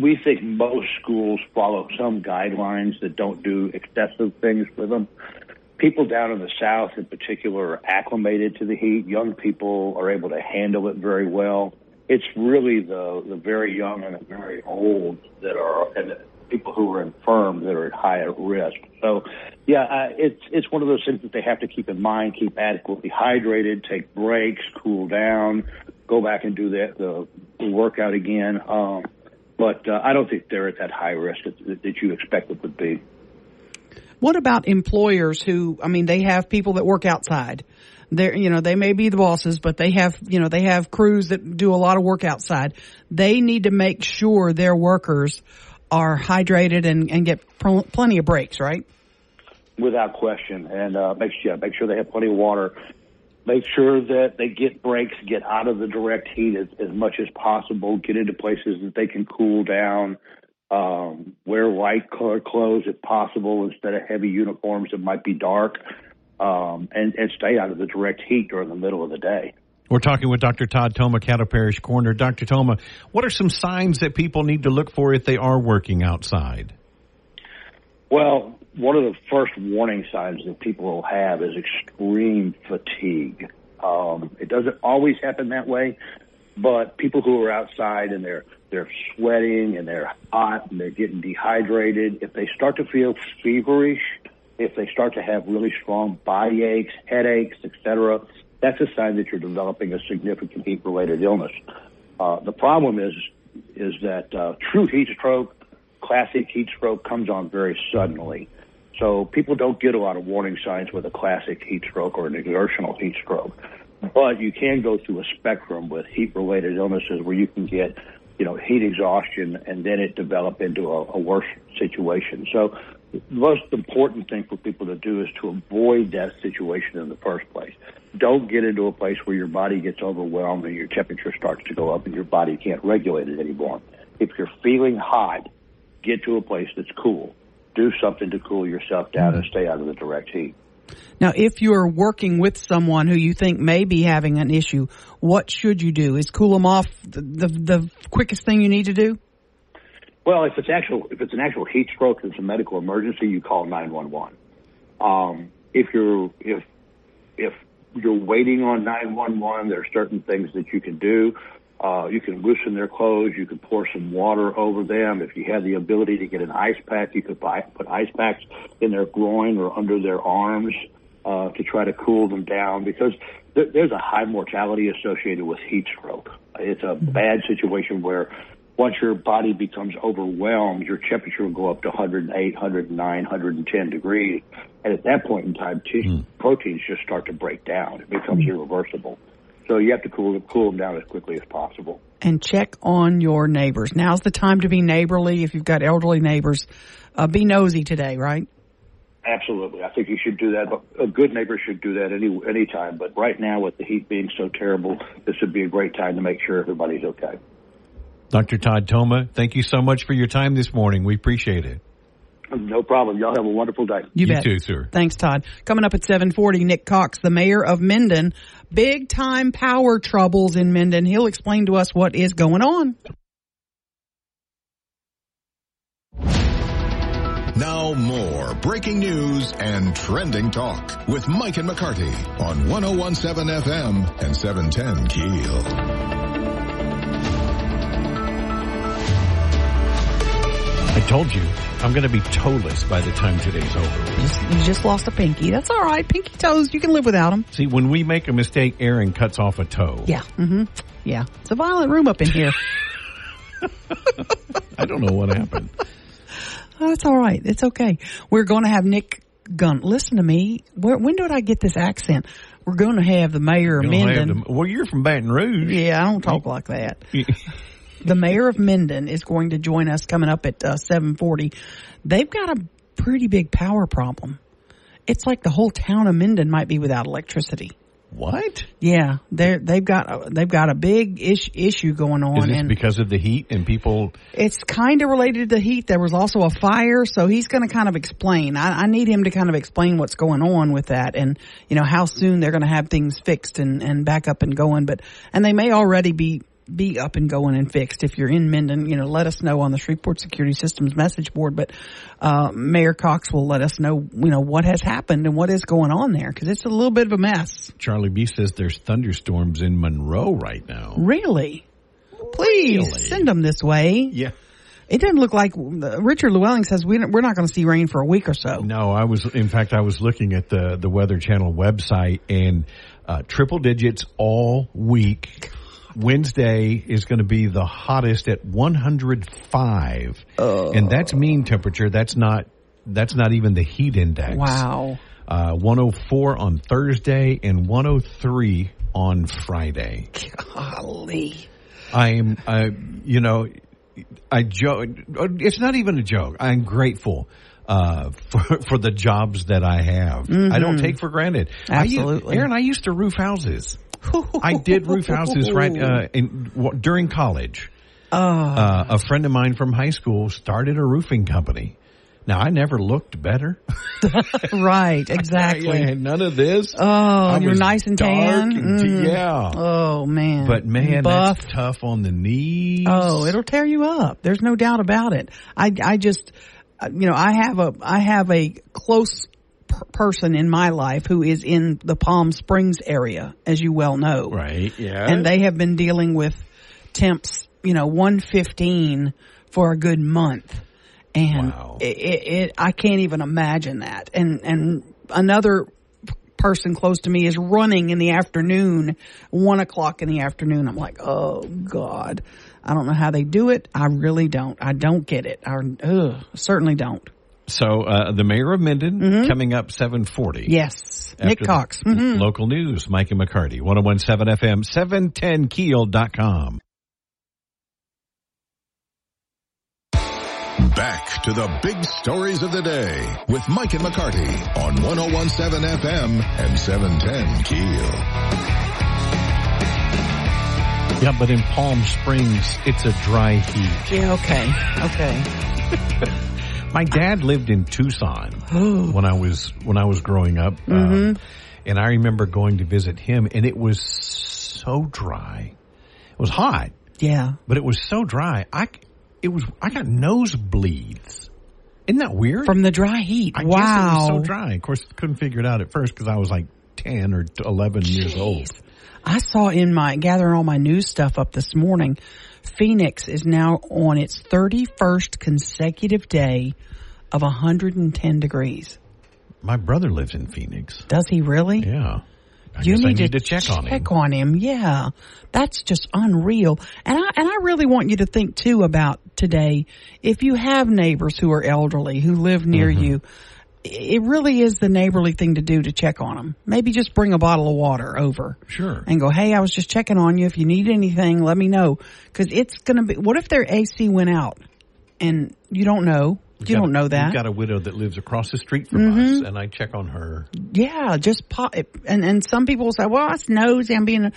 we think most schools follow some guidelines that don't do excessive things with them. People down in the South, in particular, are acclimated to the heat. Young people are able to handle it very well. It's really the the very young and the very old that are, and people who are infirm that are at higher risk. So, yeah, uh, it's it's one of those things that they have to keep in mind. Keep adequately hydrated, take breaks, cool down, go back and do the the, the workout again. Um, but uh, I don't think they're at that high risk that, that you expect it would be. What about employers who? I mean, they have people that work outside. They're, you know, they may be the bosses, but they have, you know, they have crews that do a lot of work outside. They need to make sure their workers are hydrated and, and get pl- plenty of breaks, right? Without question, and uh, make sure make sure they have plenty of water. Make sure that they get breaks, get out of the direct heat as, as much as possible. Get into places that they can cool down. Um, wear light colored clothes if possible instead of heavy uniforms that might be dark, um, and, and stay out of the direct heat during the middle of the day. We're talking with Dr. Todd Thoma, Caddo Parish Coroner. Dr. Thoma, what are some signs that people need to look for if they are working outside? Well, one of the first warning signs that people will have is extreme fatigue. Um, it doesn't always happen that way, but people who are outside and they're they're sweating and they're hot and they're getting dehydrated, if they start to feel feverish, if they start to have really strong body aches, headaches, etc., that's a sign that you're developing a significant heat-related illness. Uh, the problem is is that uh, true heat stroke, classic heat stroke, comes on very suddenly. So people don't get a lot of warning signs with a classic heat stroke or an exertional heat stroke. But you can go through a spectrum with heat-related illnesses where you can get, you know, heat exhaustion and then it develop into a, a worse situation. So the most important thing for people to do is to avoid that situation in the first place. Don't get into a place where your body gets overwhelmed and your temperature starts to go up and your body can't regulate it anymore. If you're feeling hot, get to a place that's cool. Do something to cool yourself down and stay out of the direct heat. Now, if you're working with someone who you think may be having an issue, what should you do? Is cool them off the, the, the quickest thing you need to do? Well, if it's actual, if it's an actual heat stroke, it's a medical emergency, you call 911. Um, if you're, if, if you're waiting on 911, there are certain things that you can do. Uh, you can loosen their clothes. You can pour some water over them. If you have the ability to get an ice pack, you could buy, put ice packs in their groin or under their arms uh, to try to cool them down because th- there's a high mortality associated with heat stroke. It's a bad situation where once your body becomes overwhelmed, your temperature will go up to 108, 109, 110 degrees. And at that point in time, tissue, mm. proteins just start to break down. It becomes mm. irreversible. So you have to cool, cool them down as quickly as possible. And check on your neighbors. Now's the time to be neighborly. If you've got elderly neighbors, uh, be nosy today, right? Absolutely. I think you should do that. A good neighbor should do that any any time. But right now, with the heat being so terrible, this would be a great time to make sure everybody's okay. Dr. Todd Thoma, thank you so much for your time this morning. We appreciate it. No problem. Y'all have a wonderful day. You, you bet. too, sir. Thanks, Todd. Coming up at 740, Nick Cox, the mayor of Minden. Big time power troubles in Minden. He'll explain to us what is going on. Now more breaking news and trending talk with Mike and McCarty on 1017 FM and 710 Keel. I told you, I'm going to be toeless by the time today's over. Just, you just lost a pinky. That's all right. Pinky toes, you can live without them. See, when we make a mistake, Aaron cuts off a toe. Yeah. Mm-hmm. Yeah. It's a violent room up in here. I don't know what happened. Oh, that's all right. It's okay. We're going to have Nick gun. Listen to me. Where, when did I get this accent? We're going to have the mayor of Minden. them- well, you're from Baton Rouge. Yeah, I don't talk like that. the mayor of Minden is going to join us coming up at uh, 740. They've got a pretty big power problem. It's like the whole town of Minden might be without electricity. What? Yeah, they're they've got a, they've got a big ish, issue going Is on, this and because of the heat and people? it's kind of related to the heat. There was also a fire, so he's going to kind of explain. I, I need him to kind of explain what's going on with that, and you know how soon they're going to have things fixed and and back up and going. But and they may already be be up and going and fixed. If you're in Minden, you know, let us know on the Shreveport Security Systems message board. But uh, Mayor Cox will let us know, you know, what has happened and what is going on there because it's a little bit of a mess. Charlie B says there's thunderstorms in Monroe right now. Really. Please Really? send them this way. Yeah. It doesn't look like uh, Richard Llewellyn says we we're not going to see rain for a week or so. No, I was. In fact, I was looking at the the Weather Channel website and uh, triple digits all week. Wednesday is going to be the hottest at 105, and that's mean temperature. That's not. That's not even the heat index. Wow. Uh, 104 on Thursday and 103 on Friday. Golly. I'm, uh, you know, I joke. It's not even a joke. I'm grateful uh, for for the jobs that I have. I don't take for granted. I Absolutely. Aaron. I used to roof houses. I did roof houses right uh, in w- during college. Uh, a friend of mine from high school started a roofing company. Now I never looked better. right. Exactly. I had none of this. Oh, I you're nice and tan. and t- Mhm. yeah. Oh man. But man, buff. that's tough on the knees. Oh, it'll tear you up. There's no doubt about it. I, I just, uh, you know, I have a, I have a close per- person in my life who is in the Palm Springs area, as you well know. right. Yeah, And they have been dealing with temps, you know, 115 for a good month. And Wow. it, it, it, I can't even imagine that. And, and another person close to me is running in the afternoon, one o'clock in the afternoon. I'm like, oh God, I don't know how they do it. I really don't. I don't get it. I ugh, certainly don't. So uh, the mayor of Minden coming up seven forty. Yes. Nick Cox. the Mhm. Local news, Mike and McCarty, 1017 FM, 710keel.com. Back to the big stories of the day with Mike and McCarty on 1017 FM and 710 Keel. Yeah, but in Palm Springs, it's a dry heat. Yeah. Okay. Okay. My dad lived in Tucson when I was when I was growing up, Mm-hmm. um, and I remember going to visit him, and it was so dry. It was hot, Yeah. but it was so dry. I it was I got nosebleeds. Isn't that weird? From the dry heat. I wow. guess it was so dry. Of course, couldn't figure it out at first because I was like ten or eleven years old. I saw in my gathering all my news stuff up this morning, Phoenix is now on its 31st consecutive day of 110 degrees. My brother lives in Phoenix. Does he really? Yeah, I You need, need to, to, check, on him. Check on him. Yeah. That's just unreal. And I and I really want you to think too about today if you have neighbors who are elderly who live near Mm-hmm. you it really is the neighborly thing to do to check on them. Maybe just bring a bottle of water over. Sure. And go, hey, I was just checking on you. If you need anything, let me know. Cause it's gonna be, what if their AC went out and you don't know? We've you don't a- know that. Mm-hmm. We've got a widow that lives across the street from us, and I check on her. Yeah, just pop. And and some people say, "Well, it's nosy." I'm being.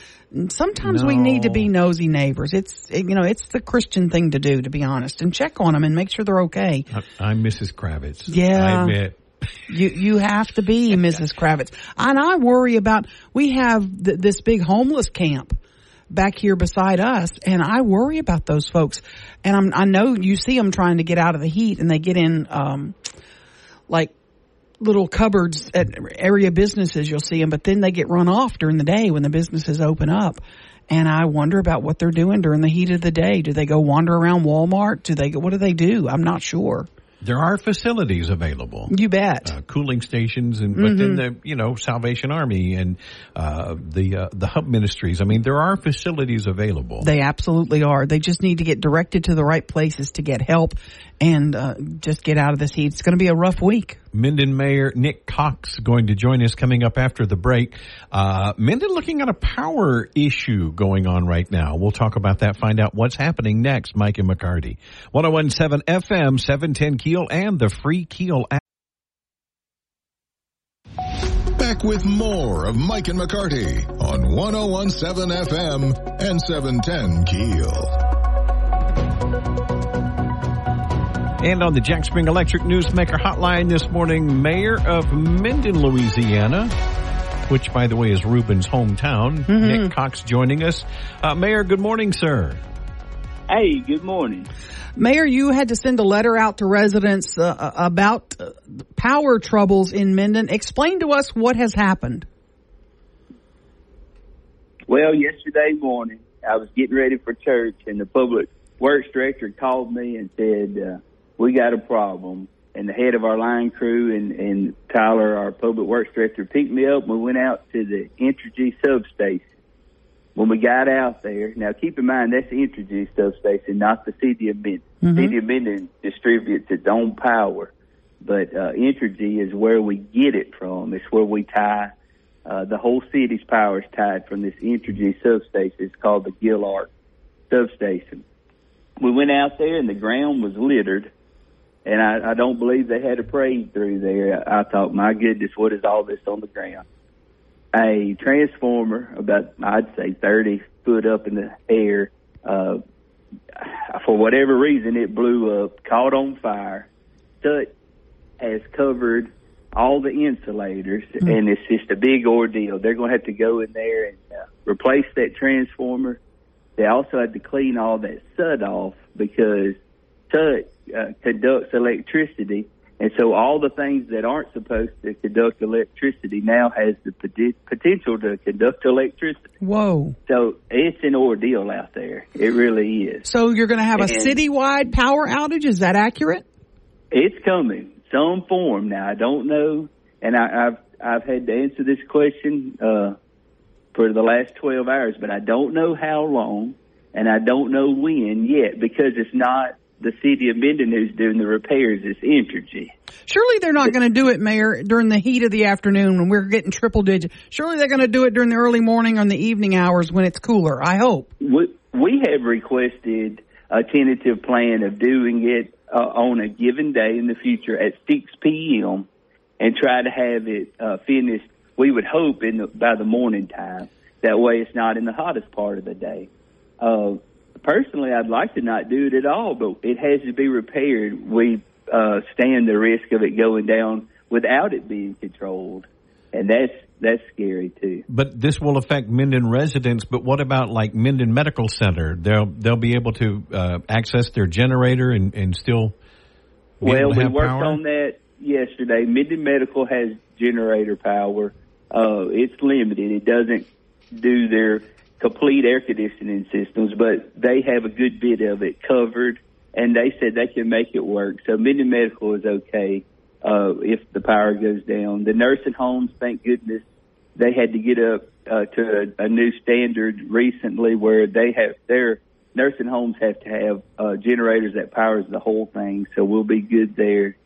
Sometimes we need to be nosy neighbors. It's it- you know it's the Christian thing to do, to be honest, and check on them and make sure they're okay. I- I'm Mrs. Kravitz. Yeah. I admit. You you have to be Mrs. Kravitz, and I worry about. We have th- this big homeless camp back here beside us, and I worry about those folks. And I'm I know you see them trying to get out of the heat, and they get in um like little cupboards at area businesses. You'll see them, but then they get run off during the day when the businesses open up. And I wonder about what they're doing during the heat of the day. Do they go wander around Walmart? Do they go, what do they do? I'm not sure. There are facilities available. You bet. Uh, cooling stations and within the you know Salvation Army and uh, the uh, the hub ministries. I mean, there are facilities available. They absolutely are. They just need to get directed to the right places to get help and uh, just get out of this heat. It's going to be a rough week. Minden Mayor Nick Cox going to join us coming up after the break. Uh, Minden looking at a power issue going on right now. We'll talk about that, find out what's happening next. Mike and McCarty. 1017 FM, 710 Keel, and the free Keel app. Back with more of Mike and McCarty on 1017 FM and 710 Keel. And on the Jack Spring Electric Newsmaker hotline this morning, Mayor of Minden, Louisiana, which by the way is Ruben's hometown, mm-hmm. Nick Cox joining us. Uh, Mayor, good morning, sir. Hey, good morning. Mayor, you had to send a letter out to residents uh, uh about uh, power troubles in Minden. Explain to us what has happened. Well, yesterday morning, I was getting ready for church, and the public works director called me and said, uh, we got a problem. And the head of our line crew and, and Tyler, our public works director, picked me up and we went out to the Entergy substation. When we got out there, now keep in mind that's the Entergy substation, not the city of Minden. Mm-hmm. City of Minden distributes its own power, but uh, Entergy is where we get it from. It's where we tie uh, the whole city's power is tied from this Entergy substation. It's called the Gillard substation. We went out there and the ground was littered and I, I don't believe they had a parade through there. I thought, my goodness, what is all this on the ground? A transformer about, I'd say, 30 foot up in the air, uh, for whatever reason, it blew up, caught on fire. Soot has covered all the insulators, mm-hmm. and it's just a big ordeal. They're going to have to go in there and uh, replace that transformer. They also had to clean all that soot off because soot uh, conducts electricity. And so all the things that aren't supposed to conduct electricity now has the potential to conduct electricity. Whoa. So it's an ordeal out there. It really is. So you're going to have and a citywide power outage. Is that accurate? It's coming. Some form. Now I don't know. And I, have I've had to answer this question, uh, for the last 12 hours, but I don't know how long and I don't know when yet because it's not the city of Minden who's doing the repairs is Entergy. Surely they're not going to do it, Mayor, during the heat of the afternoon when we're getting triple digit. Surely they're going to do it during the early morning or the evening hours when it's cooler. I hope. We, we have requested a tentative plan of doing it uh, on a given day in the future at 6 p.m. and try to have it uh, finished. We would hope in the, by the morning time. That way, it's not in the hottest part of the day. Uh, personally, I'd like to not do it at all, but it has to be repaired. We uh, stand the risk of it going down without it being controlled, and that's that's scary too. But this will affect Minden residents. But what about like Minden Medical Center? They'll they'll be able to uh, access their generator and and still. well, we worked power? on that yesterday. Minden Medical has generator power. Uh, it's limited. It doesn't do their complete air conditioning systems, but they have a good bit of it covered, and they said they can make it work. So Minden Medical is okay uh, if the power goes down. The nursing homes, thank goodness, they had to get up uh, to a, a new standard recently where they have their nursing homes have to have uh, generators that powers the whole thing. So we'll be good there.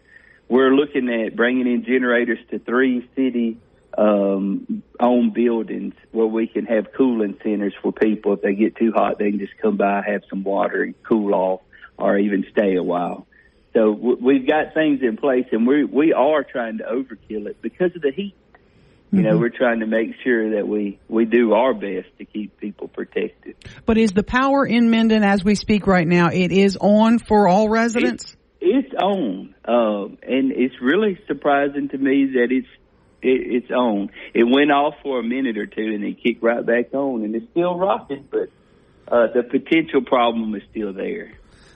We're looking at bringing in generators to three city um, own buildings where we can have cooling centers for people. If they get too hot, they can just come by, have some water, and cool off, or even stay a while. So w- we've got things in place, and we we are trying to overkill it because of the heat. You mm-hmm. know, we're trying to make sure that we we do our best to keep people protected. But is the power in Minden as we speak right now? It is on for all residents. It's, it's on, um, and it's really surprising to me that it's it, its own. It went off for a minute or two and then kicked right back on, and it's still rocking, but uh, the potential problem is still there.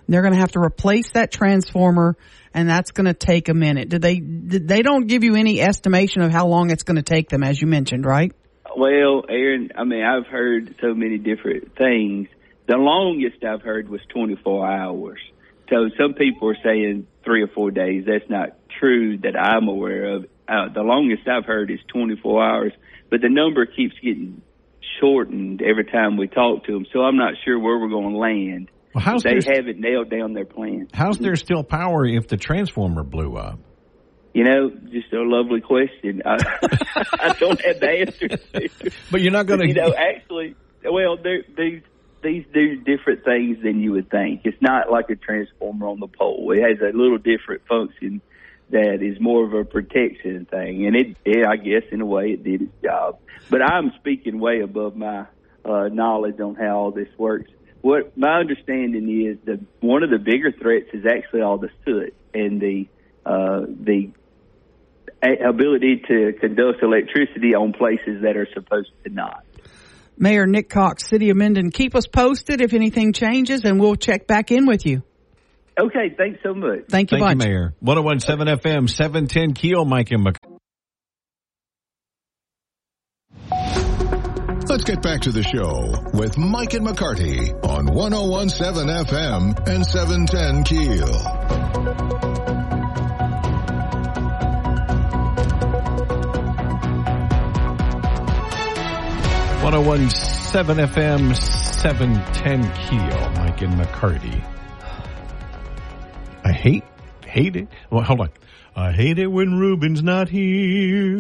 They're going to have to replace that transformer, and that's going to take a minute. Did they? Did, they don't give you any estimation of how long it's going to take them, as you mentioned, right? Well, Aaron, I mean, I've heard so many different things. The longest I've heard was 24 hours. So some people are saying three or four days. That's not true that I'm aware of. Uh, the longest I've heard is 24 hours, but the number keeps getting shortened every time we talk to them. So I'm not sure where we're going to land. Well, how's they there, haven't nailed down their plan. How's there still power if the transformer blew up? You know, just a lovely question. I, I don't have the answer. To. But you're not going to. You know, actually, well, these these do different things than you would think. It's not like a transformer on the pole. It has a little different function that is more of a protection thing, and it, it I guess, in a way, it did its job. But I'm speaking way above my uh, knowledge on how all this works. What my understanding is that one of the bigger threats is actually all the soot and the uh, the ability to conduct electricity on places that are supposed to not. Mayor Nick Cox, City of Minden, keep us posted if anything changes, and we'll check back in with you. Okay, thanks so much. Thank you, Thank much. you, Mayor. 1017 FM, 710 Keel, Mike and Mc- Let's get back to the show with Mike and McCarty on 1017 FM and 710 Keel. 1017 FM, 710 Keel, Mike and McCarty. I hate, hate it. Well, hold on. I hate it when Ruben's not here.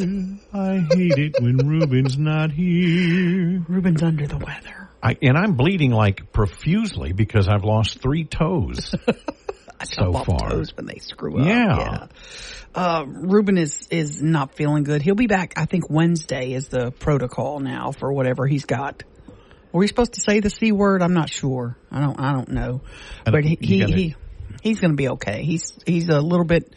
I hate it when Ruben's not here. Ruben's under the weather. I, and I'm bleeding like profusely because I've lost three toes so Off far. toes when they screw up. Yeah. Uh, Ruben is is not feeling good. He'll be back. I think Wednesday is the protocol now for whatever he's got. Were we supposed to say the c word? I'm not sure. I don't. I don't know. I But he, he, gotta- he he's going to be okay. He's he's a little bit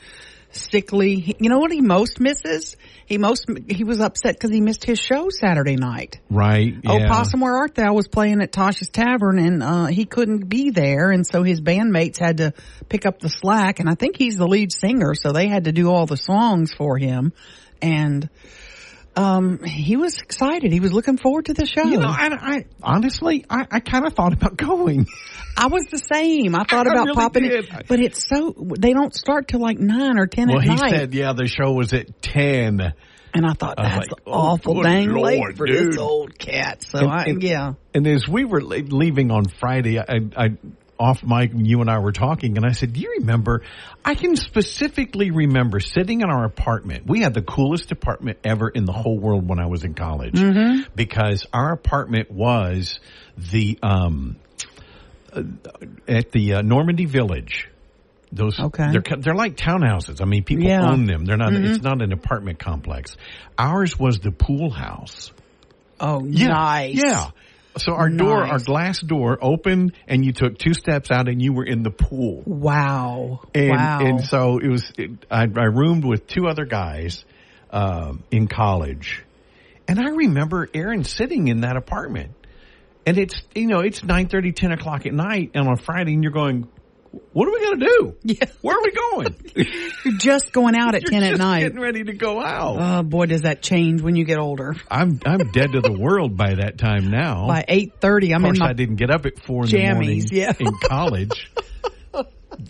sickly. He- You know what he most misses? He most he was upset because he missed his show Saturday night. Right? Oh, yeah. Possum, where art thou? Was playing at Tasha's Tavern, and uh, he couldn't be there, and so his bandmates had to pick up the slack. And I think he's the lead singer, so they had to do all the songs for him. And um, he was excited. He was looking forward to the show. You know, I, I honestly, I, I kind of thought about going. I was the same. I thought I about really popping did. it, but it's so they don't start till like nine or ten Well, at he night. said, yeah, the show was at 10. and I thought I that's like, oh, awful dang late for dude. this old cat. So And- I, and- yeah. And as we were leaving on Friday, I, I off mic, when you and I were talking, and I said, "Do you remember?" I can specifically remember sitting in our apartment. We had the coolest apartment ever in the whole world when I was in college, Mm-hmm. because our apartment was the um, uh, at the uh, Normandy Village. Those Okay. they're they're like townhouses. I mean, people Yeah. Mm-hmm. own them. They're not. It's not an apartment complex. Ours was the pool house. Oh, Yeah, nice. Yeah. So our door, our glass door opened and you took two steps out and you were in the pool. Wow. And, wow. and so it was, it, I, I roomed with two other guys, um, in college. And I remember Aaron sitting in that apartment and it's, you know, it's nine thirty, ten o'clock at night and on Friday and you're going, what are we going to do? Yeah. Where are we going? You're just going out at You're 10 at night. getting ready to go out. Oh boy, does that change when you get older. I'm, I'm dead to the world by that time now. By 8.30, I'm Of course, in my I didn't get up at four in the morning yeah. in college.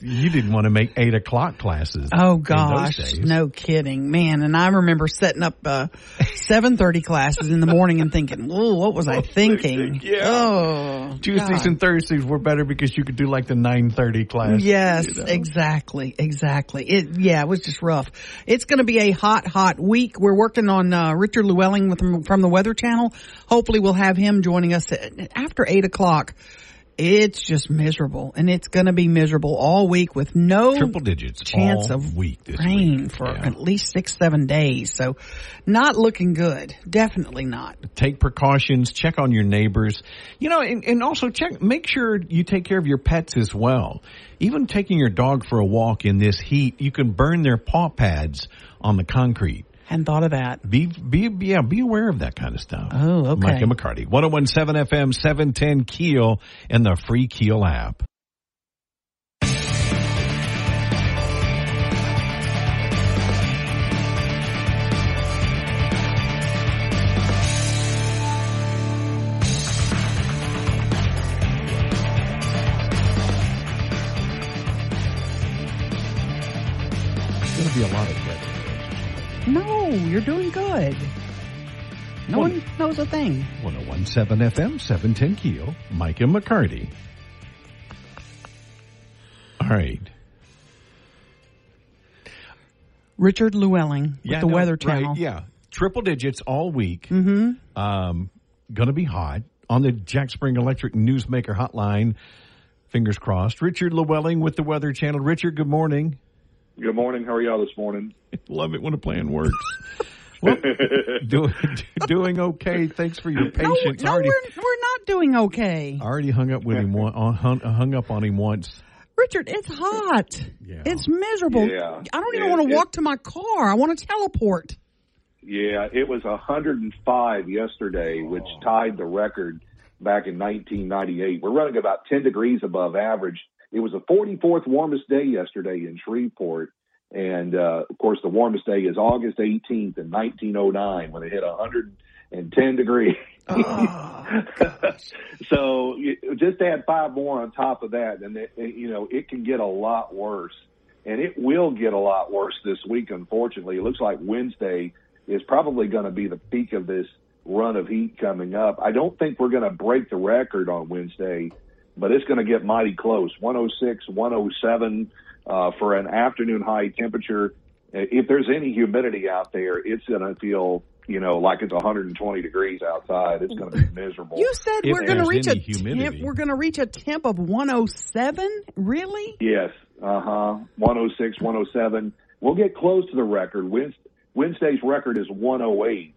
you didn't want to make eight o'clock classes. Oh gosh, no kidding, man! And I remember setting up uh, seven thirty classes in the morning and thinking, "Whoa, what was I thinking?" Yeah. Oh, Tuesdays God. and Thursdays were better because you could do like the nine thirty class. Yes, you know? exactly, exactly. It yeah, it was just rough. It's going to be a hot, hot week. We're working on uh, Richard Llewellyn with, from the Weather Channel. Hopefully, we'll have him joining us after eight o'clock. It's just miserable, and it's going to be miserable all week with no Triple digits chance of week this rain week. for Yeah. at least six, seven days. So, not looking good. Definitely not. Take precautions. Check on your neighbors. You know, and, and also check. Make sure you take care of your pets as well. Even taking your dog for a walk in this heat, you can burn their paw pads on the concrete. Hadn't thought of that. Be be yeah, be aware of that kind of stuff. Oh, okay. Mike and McCarty, 1017 FM, 710 Keel, and the free Keel app. There's going to be a lot of weather. No, you're doing good. No Well- one knows a thing. 1017 FM, 710 Keel, Mike and McCarty. All right. Richard Llewellyn with Yeah, the no, Weather right, Channel. yeah, triple digits all week. Mm-hmm. Um, gonna be hot on the Jack Spring Electric Newsmaker Hotline. Fingers crossed. Richard Llewellyn with the Weather Channel. Richard, good morning. Good morning. How are y'all this morning? Love it when a plan works. well, do, doing okay. Thanks for your patience. no already, we're, we're not doing okay. I already hung up with him. One, uh, hung, hung up on him once. Richard, it's hot. Yeah. It's miserable. Yeah. I don't even It- want to it- walk to my car. I want to teleport. Yeah, it was 105 yesterday, which tied the record back in 1998. We're running about 10 degrees above average. It was the 44th warmest day yesterday in Shreveport. And, uh, of course, the warmest day is August 18th in 1909 when it hit 110 degrees. so you- just add five more on top of that, and it, it- you know it can get a lot worse, and it will get a lot worse this week. Unfortunately, it looks like Wednesday is probably going to be the peak of this run of heat coming up. I don't think we're going to break the record on Wednesday, but it's going to get mighty close 106, 107 uh, for an afternoon high temperature. If there's any humidity out there, it's going to feel, you know, like it's 120 degrees outside. It's going to be miserable. You said If we're going to reach a humidity. temp. We're going to reach a temp of 107. Really? Yes. Uh huh. 106, 107. We'll get close to the record. Wednesday's record is 108.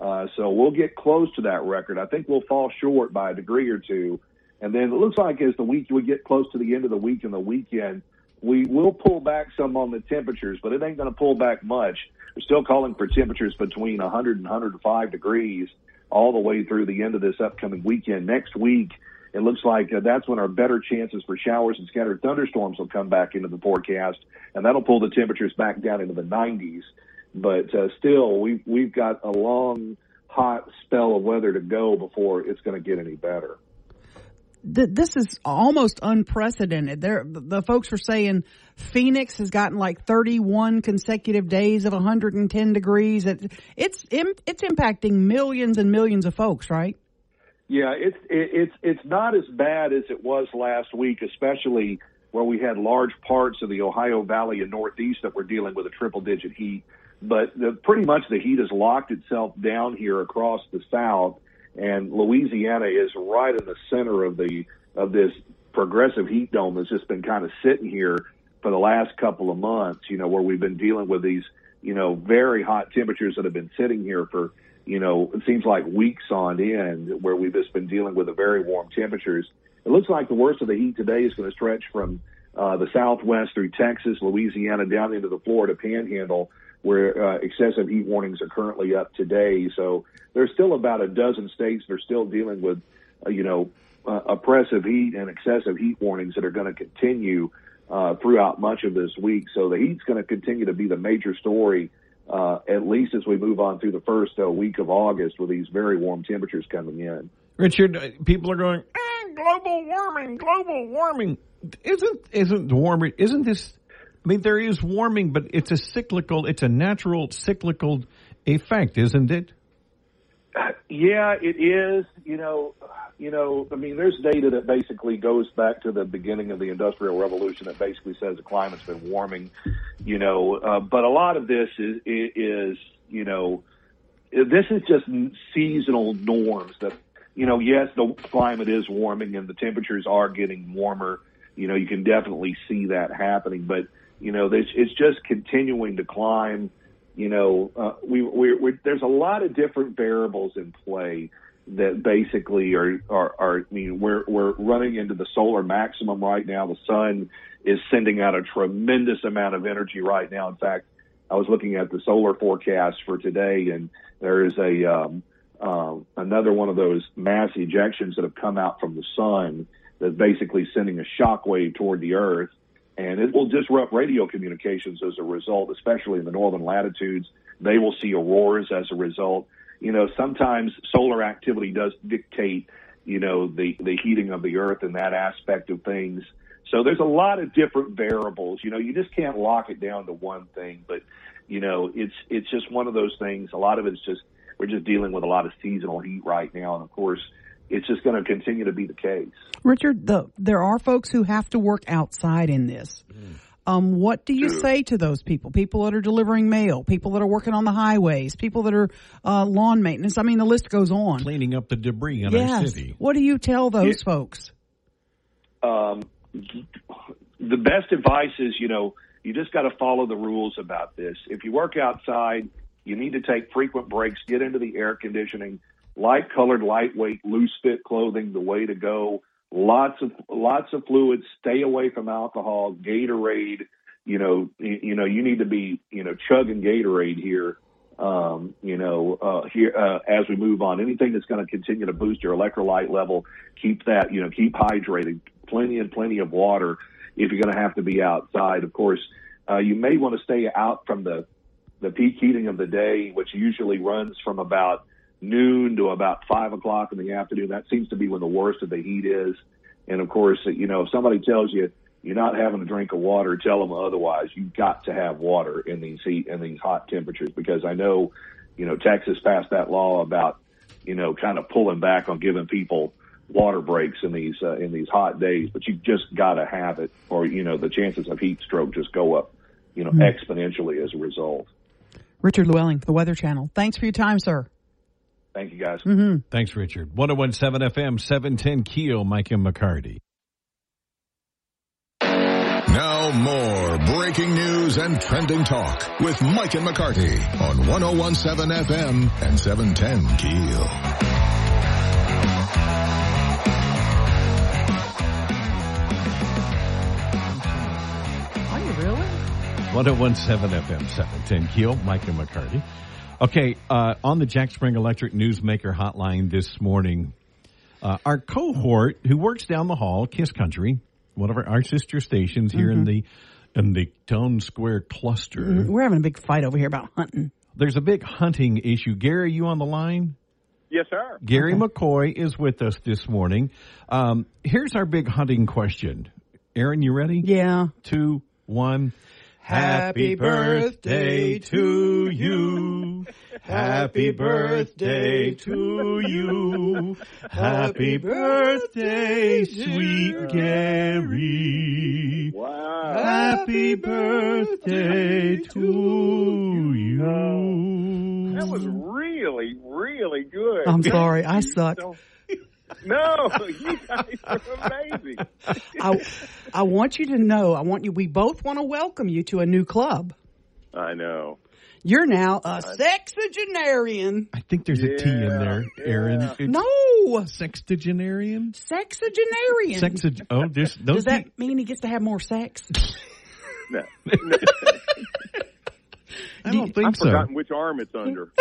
Uh, so we'll get close to that record. I think we'll fall short by a degree or two. And then it looks like as the week we get close to the end of the week and the weekend, we will pull back some on the temperatures, but it ain't going to pull back much. We're still calling for temperatures between 100 and 105 degrees all the way through the end of this upcoming weekend. Next week, it looks like uh, that's when our better chances for showers and scattered thunderstorms will come back into the forecast, and that'll pull the temperatures back down into the 90s. But uh, still, we we've got a long, hot spell of weather to go before it's going to get any better. Th- This is almost unprecedented. There, the folks were saying Phoenix has gotten like 31 consecutive days of 110 degrees. It, it's it's impacting millions and millions of folks, right? Yeah, it's it, it's it's not as bad as it was last week, especially where we had large parts of the Ohio Valley and Northeast that were dealing with a triple digit heat. But the, pretty much the heat has locked itself down here across the South, and Louisiana is right in the center of the of this progressive heat dome that's just been kind of sitting here for the last couple of months. You know, where we've been dealing with these you know very hot temperatures that have been sitting here for you know, it seems like weeks on end where we've just been dealing with the very warm temperatures. It looks like the worst of the heat today is going to stretch from uh, the southwest through Texas, Louisiana, down into the Florida panhandle, where uh, excessive heat warnings are currently up today. So there's still about a dozen states that are still dealing with, uh, you know, uh, oppressive heat and excessive heat warnings that are going to continue uh, throughout much of this week. So the heat's going to continue to be the major story uh, at least as we move on through the first uh, week of August with these very warm temperatures coming in. Richard, people are going, ah, global warming, global warming. Isn't isn't warming? Isn't this? I mean, there is warming, but it's a cyclical. It's a natural cyclical effect, isn't it? Yeah, it is. You know, you know. I mean, there's data that basically goes back to the beginning of the Industrial Revolution that basically says the climate's been warming. You know, uh, but a lot of this is is you know, this is just seasonal norms that you know. Yes, the climate is warming and the temperatures are getting warmer. You know, you can definitely see that happening, but you know, it's just continuing to climb you know, uh, we, we, we, there's a lot of different variables in play that basically are, are, are, I mean, we're, we're running into the solar maximum right now. The sun is sending out a tremendous amount of energy right now. In fact, I was looking at the solar forecast for today and there is a, um, uh, another one of those mass ejections that have come out from the sun that's basically sending a shock wave toward the earth and it will disrupt radio communications as a result, especially in the northern latitudes. They will see auroras as a result. You know, sometimes solar activity does dictate, you know, the, the heating of the earth and that aspect of things. So there's a lot of different variables. You know, you just can't lock it down to one thing, but you know, it's it's just one of those things. A lot of it's just we're just dealing with a lot of seasonal heat right now, and of course, it's just going to continue to be the case. Richard, the, there are folks who have to work outside in this. Um, what do you True. say to those people? People that are delivering mail, people that are working on the highways, people that are uh, lawn maintenance. I mean, the list goes on. Cleaning up the debris in our city. What do you tell those folks? um, the best advice is, you know, you just got to follow the rules about this. If you work outside, you need to take frequent breaks, get into the air conditioning, light colored, lightweight, loose fit clothing, the way to go. Lots of lots of fluids. Stay away from alcohol, Gatorade. You know, you, you know, you need to be, you know, chugging Gatorade here. Um, you know, uh, here uh, as we move on, anything that's going to continue to boost your electrolyte level, keep that, you know, keep hydrated. Plenty and plenty of water if you're going to have to be outside. Of course, uh, you may want to stay out from the the peak heating of the day, which usually runs from about noon to about five o'clock in the afternoon. That seems to be when the worst of the heat is. And of course, you know, if somebody tells you you're not having a drink of water, tell them otherwise. You've got to have water in these heat in these hot temperatures because I know, you know, Texas passed that law about, you know, kind of pulling back on giving people water breaks in these uh, in these hot days. But you just got to have it, or you know, the chances of heat stroke just go up, you know, exponentially as a result. Richard Llewellyn, the Weather Channel. Thanks for your time, sir. Thank you, guys. Mm-hmm. Thanks, Richard. 1017 FM, 710 Keel, Mike and McCarty. Now more breaking news and trending talk with Mike and McCarty on 1017 FM and 710 Keel. Are you really? 1017 FM, 710 Keel, Mike and McCarty. Okay, uh, on the Jack Spring Electric Newsmaker hotline this morning, uh, our cohort who works down the hall, Kiss Country, one of our, our sister stations here in the in the Townsquare cluster. We're having a big fight over here about hunting. There's a big hunting issue. Gary, you on the line? Yes, sir. Gary McCoy is with us this morning. Um, here's our big hunting question. Aaron, you ready? Yeah. Two, one. Happy birthday to you. Happy birthday to you. Happy birthday, sweet Gary. Wow. Happy birthday to you. That was really, really good. I'm sorry, I suck. So- no, you guys are amazing. I, I want you to know, I want you, we both want to welcome you to a new club. I know. You're now a uh, sexagenarian. I think there's a T in there, Aaron. yeah. It's No, sextagenarian? sexagenarian. Sexag- oh, there's those Does that mean he gets to have more sex? No. I don't think I've so. forgotten which arm it's under.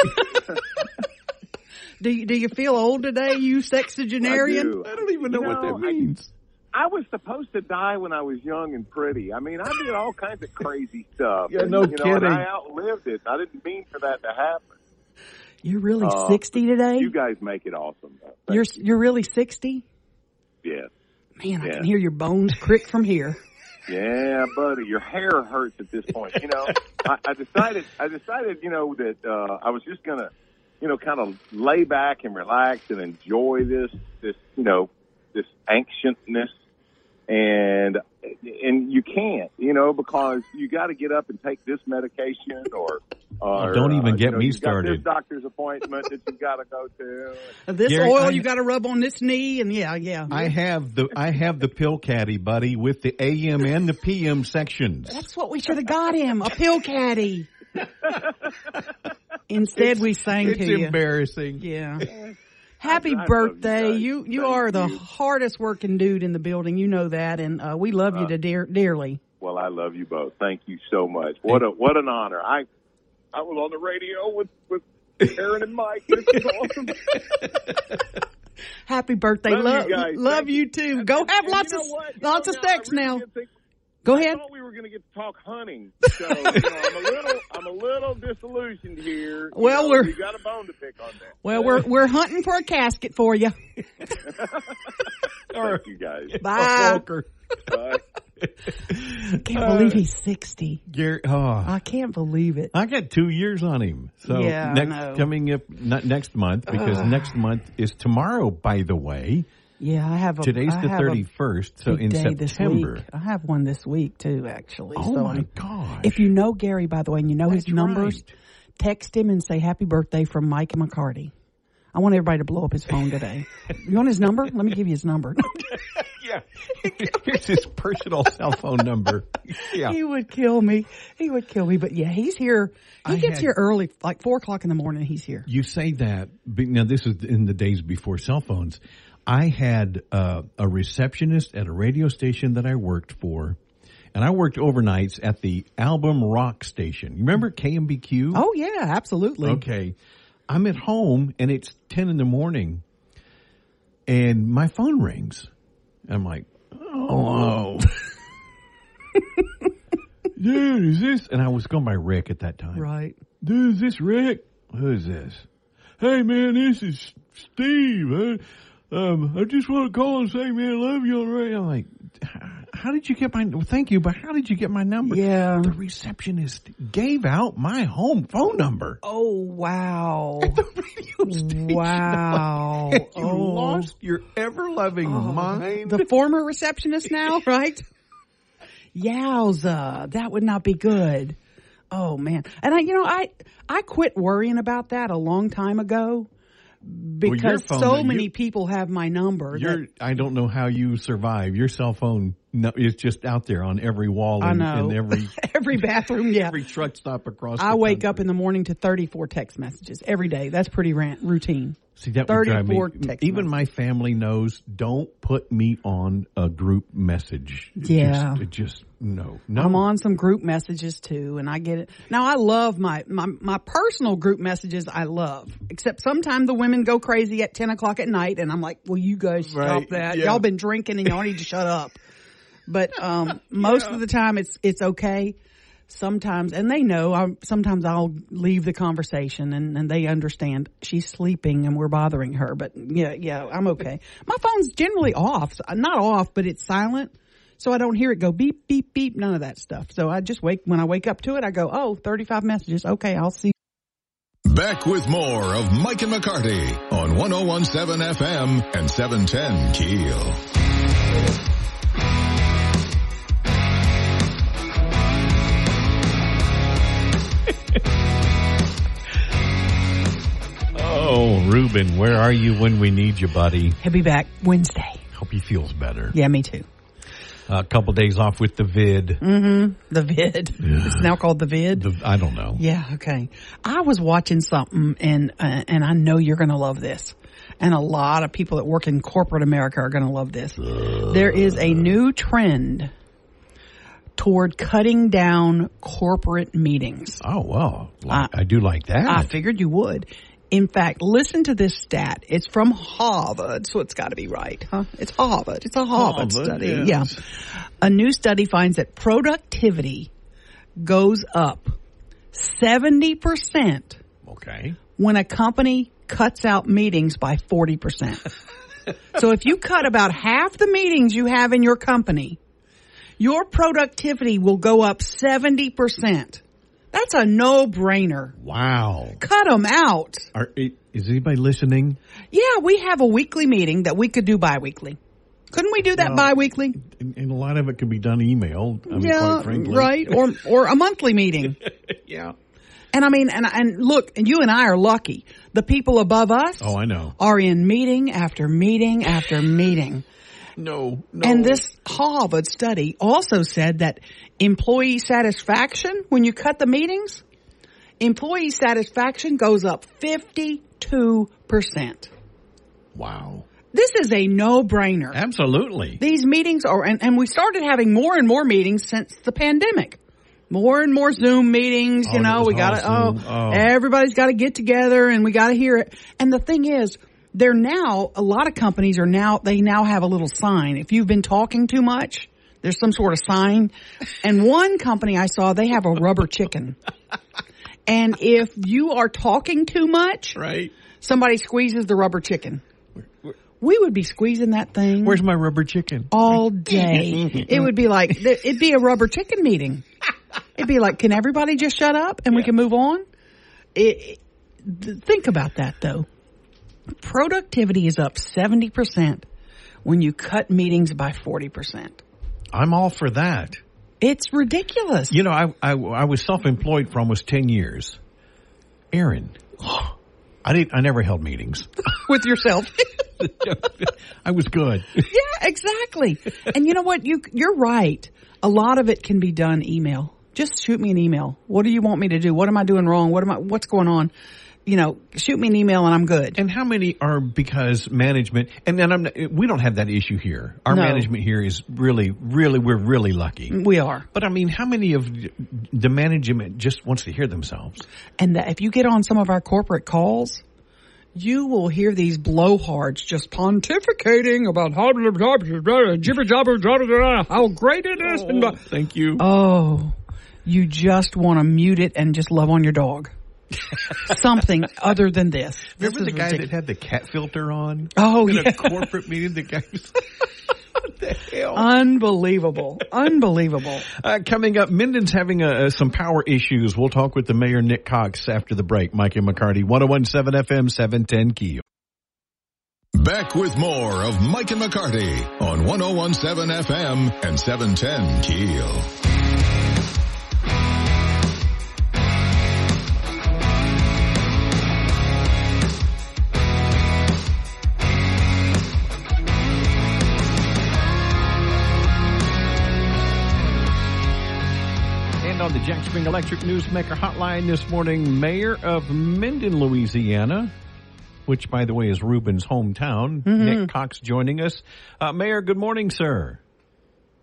Do you, do you feel old today, you sexagenarian? I do. I don't even know You what that means. I was supposed to die when I was young and pretty. I mean, I did all kinds of crazy stuff. Yeah, and, no you know, kidding. I outlived it. I didn't mean for that to happen. You're really Uh, 60 today? You guys make it awesome. Though. Thank You're, you're really 60? you. Yes. Man, I can hear your bones crick from here. Yeah, buddy, your hair hurts at this point. You know, I, I decided, I decided, you know, that uh, I was just gonna, you know, kind of lay back and relax and enjoy this, this, you know, this ancientness, and and you can't, you know, because you got to get up and take this medication, or, or Oh, don't even uh, get you know, me you've got started. This doctor's appointment that you got to go to. This Gary, oil I- you got to rub on this knee, and yeah, yeah. I have the I have the pill caddy, buddy, with the AM and the PM sections. That's what we should have got him a pill caddy. Instead, we sang It's to you. embarrassing. Yeah. Happy I love you birthday. guys. You you are the you. hardest working dude in the building. You know that and uh, we love you to dear, dearly. Well, I love you both. Thank you so much. What a what an honor. I I was on the radio with with Aaron and Mike. This is awesome. Happy birthday. Love you guys. love you too. Go have And lots you know of what? You lots know, of sex I really now. Did think- Go I ahead. thought we were going to get to talk hunting, so you know, I'm a little, I'm a little disillusioned here. You Well, know, we're- you got a bone to pick on that. Well, we're we're hunting for a casket for you. Thank you guys. Bye. Walker. Bye. Can't believe he's 60. Gary, oh, I can't believe it. I got two years on him. So Yeah, I next know. coming up not next month because next month is tomorrow. By the way, Yeah, I have a. Today's I the 31st, so in September. I have one this week too, actually. Oh so my I'm- If you know Gary, by the way, and you know his numbers, right. text him and say happy birthday from Mike McCarty. I want everybody to blow up his phone today. you want his number? Let me give you his number. Yeah. Here's his personal cell phone number. Yeah. He would kill me. He would kill me. But yeah, he's here. He I gets had- here early, like four o'clock in the morning. He's here. You say that, but now this is in the days before cell phones. I had uh, a receptionist at a radio station that I worked for, and I worked overnights at the Album Rock station. You remember KMBQ? Oh yeah, absolutely. Okay. I'm at home and it's 10 in the morning and my phone rings. I'm like, oh, dude, is this? And I was going by Rick at that time. Right. Dude, is this Rick? Who is this? Hey man, this is Steve. Uh, um, I just want to call and say, man, I love you the radio. I'm like, how did you get my, well, thank you, but how did you get my number? Yeah. The receptionist gave out my home phone number. Oh wow. Radio station. Wow. you Oh. lost your ever loving mind. The former receptionist now, right? Yowza, that would not be good. Oh man. And I, you know, I, I quit worrying about that a long time ago because phone, so you- many people have my number. That- I don't know how you survive. Your cell phone no, is just out there on every wall I and, know. and every every bathroom, yeah. every truck stop across. I wake country. up in the morning to 34 text messages every day. That's pretty ran- routine. See that would drive me. 34 text Even my family knows. Don't put me on a group message. It Yeah. just, it just no, no. I'm on some group messages too, and I get it. Now I love my, my, my personal group messages I love, except sometimes the women go crazy at 10 o'clock at night and I'm like, "Well, you guys stop Right, that? yeah. Y'all been drinking and y'all need to shut up. But, um, most of the time it's, it's okay. Sometimes, and they know, I, sometimes I'll leave the conversation and, and they understand she's sleeping and we're bothering her. But yeah, yeah, I'm okay. My phone's generally off, not off, but it's silent. So I don't hear it go beep, beep, beep, none of that stuff. So I just wake, when I wake up to it, I go, oh, 35 messages. Okay, I'll see. Back with more of Mike and McCarty on 1017 FM and 710 Keel. Oh, Ruben, where are you when we need you, buddy? He'll be back Wednesday. Hope he feels better. Yeah, me too. a couple days off with the vid. Mm-hmm. The vid. It's now called the vid. The, I don't know. Yeah, okay. I was watching something and uh, and I know you're going to love this. And a lot of people that work in corporate America are going to love this. There is a new trend toward cutting down corporate meetings. Oh well, like, I do like that. I figured you would. In fact, listen to this stat. It's from Harvard, so it's got to be right, huh? It's Harvard. It's a Harvard, Harvard, study. yes. Yeah. A new study finds that productivity goes up 70% okay. when a company cuts out meetings by 40%. so if you cut about half the meetings you have in your company, your productivity will go up 70%. That's a no-brainer. Wow. Cut them out. Are, is anybody listening? Yeah, we have a weekly meeting that we could do bi weekly. Couldn't we do that Well, biweekly? And, and a lot of it can be done email. I mean, yeah, quite frankly. right. Or or a monthly meeting. yeah. And I mean, and and look, and you and I are lucky. The people above us Oh, I know. are in meeting after meeting after meeting. No, no. And this Harvard study also said that employee satisfaction, when you cut the meetings, employee satisfaction goes up 52%. wow. This is a no-brainer. Absolutely. These meetings are, and, and we started having more and more meetings since the pandemic. More and more Zoom meetings, Oh, you and know, we gotta, all oh, Oh. everybody's gotta get together and we gotta hear it. And the thing is, they're now, a lot of companies are now, they now have a little sign. If you've been talking too much, there's some sort of sign. And one company I saw, they have a rubber chicken. And if you are talking too much, Right. somebody squeezes the rubber chicken. We would be squeezing that thing Where's my rubber chicken? all day. it would be like it'd be a rubber chicken meeting. It'd be like, can everybody just shut up and we can move on? It, it- think about that though. Productivity is up seventy percent when you cut meetings by 40%. I'm all for that. It's ridiculous. You know, I, I, I was self-employed for almost 10 years. Aaron, I didn't, I never held meetings. With yourself. I was good. yeah, exactly. And you know what? You, you're right. A lot of it can be done email. Just shoot me an email. What do you want me to do? What am I doing wrong? What am I, what's going on? You know, shoot me an email and I'm good. And how many are because management? And then I'm, we don't have that issue here. Our No. management here is really, really, we're really lucky. We are. But I mean, how many of the management just wants to hear themselves? And that if you get on some of our corporate calls, you will hear these blowhards just pontificating about how jibber jabber jabber how great it is. and oh, Thank you. Oh, you just want to mute it and just love on your dog. Something other than this. This Remember the guy ridiculous. that had the cat filter on? Oh, in yeah. a corporate meeting. The guy was, what the hell? Unbelievable. Unbelievable. Uh, coming up, Minden's having uh, some power issues. We'll talk with the mayor, Nick Cox, after the break. Mike and McCarty, 1017 FM, 710 Keel. Back with more of Mike and McCarty on 1017 FM and 710 Keel. Jack Spring Electric Newsmaker hotline this morning, Mayor of Minden, Louisiana, which by the way is Ruben's hometown, Nick Cox joining us. Uh, Mayor, good morning, sir.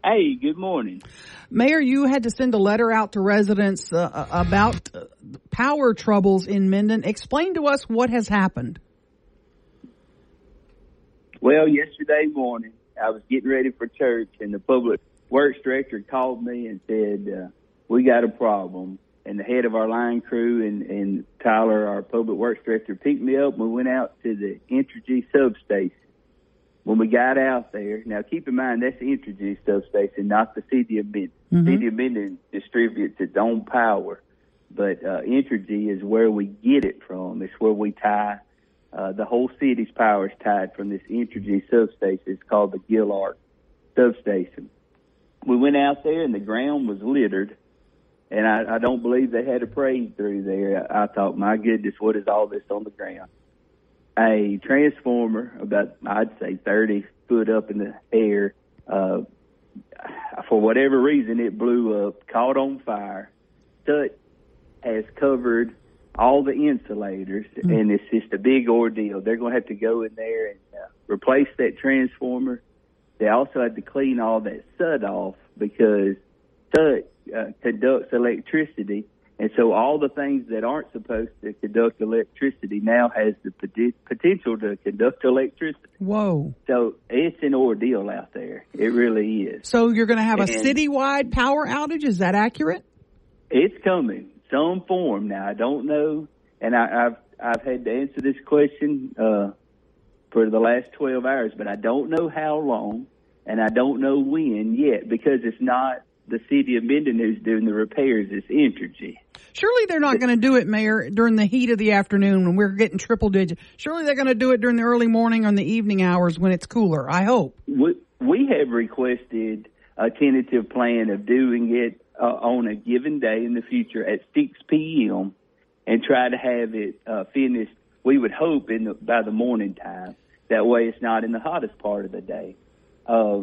Hey, good morning. Mayor, you had to send a letter out to residents uh, about uh, power troubles in Minden. Explain to us what has happened. Well, yesterday morning, I was getting ready for church, and the public works director called me and said, uh, "We got a problem." And the head of our line crew and, and Tyler, our public works director, picked me up. and We went out to the Entergy substation. When we got out there, now keep in mind that's the Entergy substation, not the city of Minden. City of Minden distributes its own power, but uh, Entergy is where we get it from. It's where we tie uh, the whole city's power is tied from this Entergy substation. It's called the Gillard substation. We went out there and the ground was littered, and I, I don't believe they had a parade through there. I, I thought, my goodness, what is all this on the ground? A transformer about, I'd say, 30 foot up in the air, uh, for whatever reason, it blew up, caught on fire. Tut has covered all the insulators, and it's just a big ordeal. They're going to have to go in there and uh, replace that transformer. They also had to clean all that soot off because soot uh, conducts electricity, and so all the things that aren't supposed to conduct electricity now has the pot- potential to conduct electricity. Whoa. So it's an ordeal out there. It really is. So you're going to have a citywide power outage? Is that accurate? It's coming, some form. Now I don't know, and I, I've I've had to answer this question uh, for the last twelve hours, but I don't know how long, and I don't know when yet because it's not the city of Minden who's doing the repairs. It's Entergy. Surely they're not going to do it, Mayor, during the heat of the afternoon when we're getting triple digit. Surely they're going to do it during the early morning or the evening hours when it's cooler. I hope. We, we have requested a tentative plan of doing it uh, on a given day in the future at 6 p.m. and try to have it uh, finished. We would hope in the, by the morning time. That way, it's not in the hottest part of the day. Uh,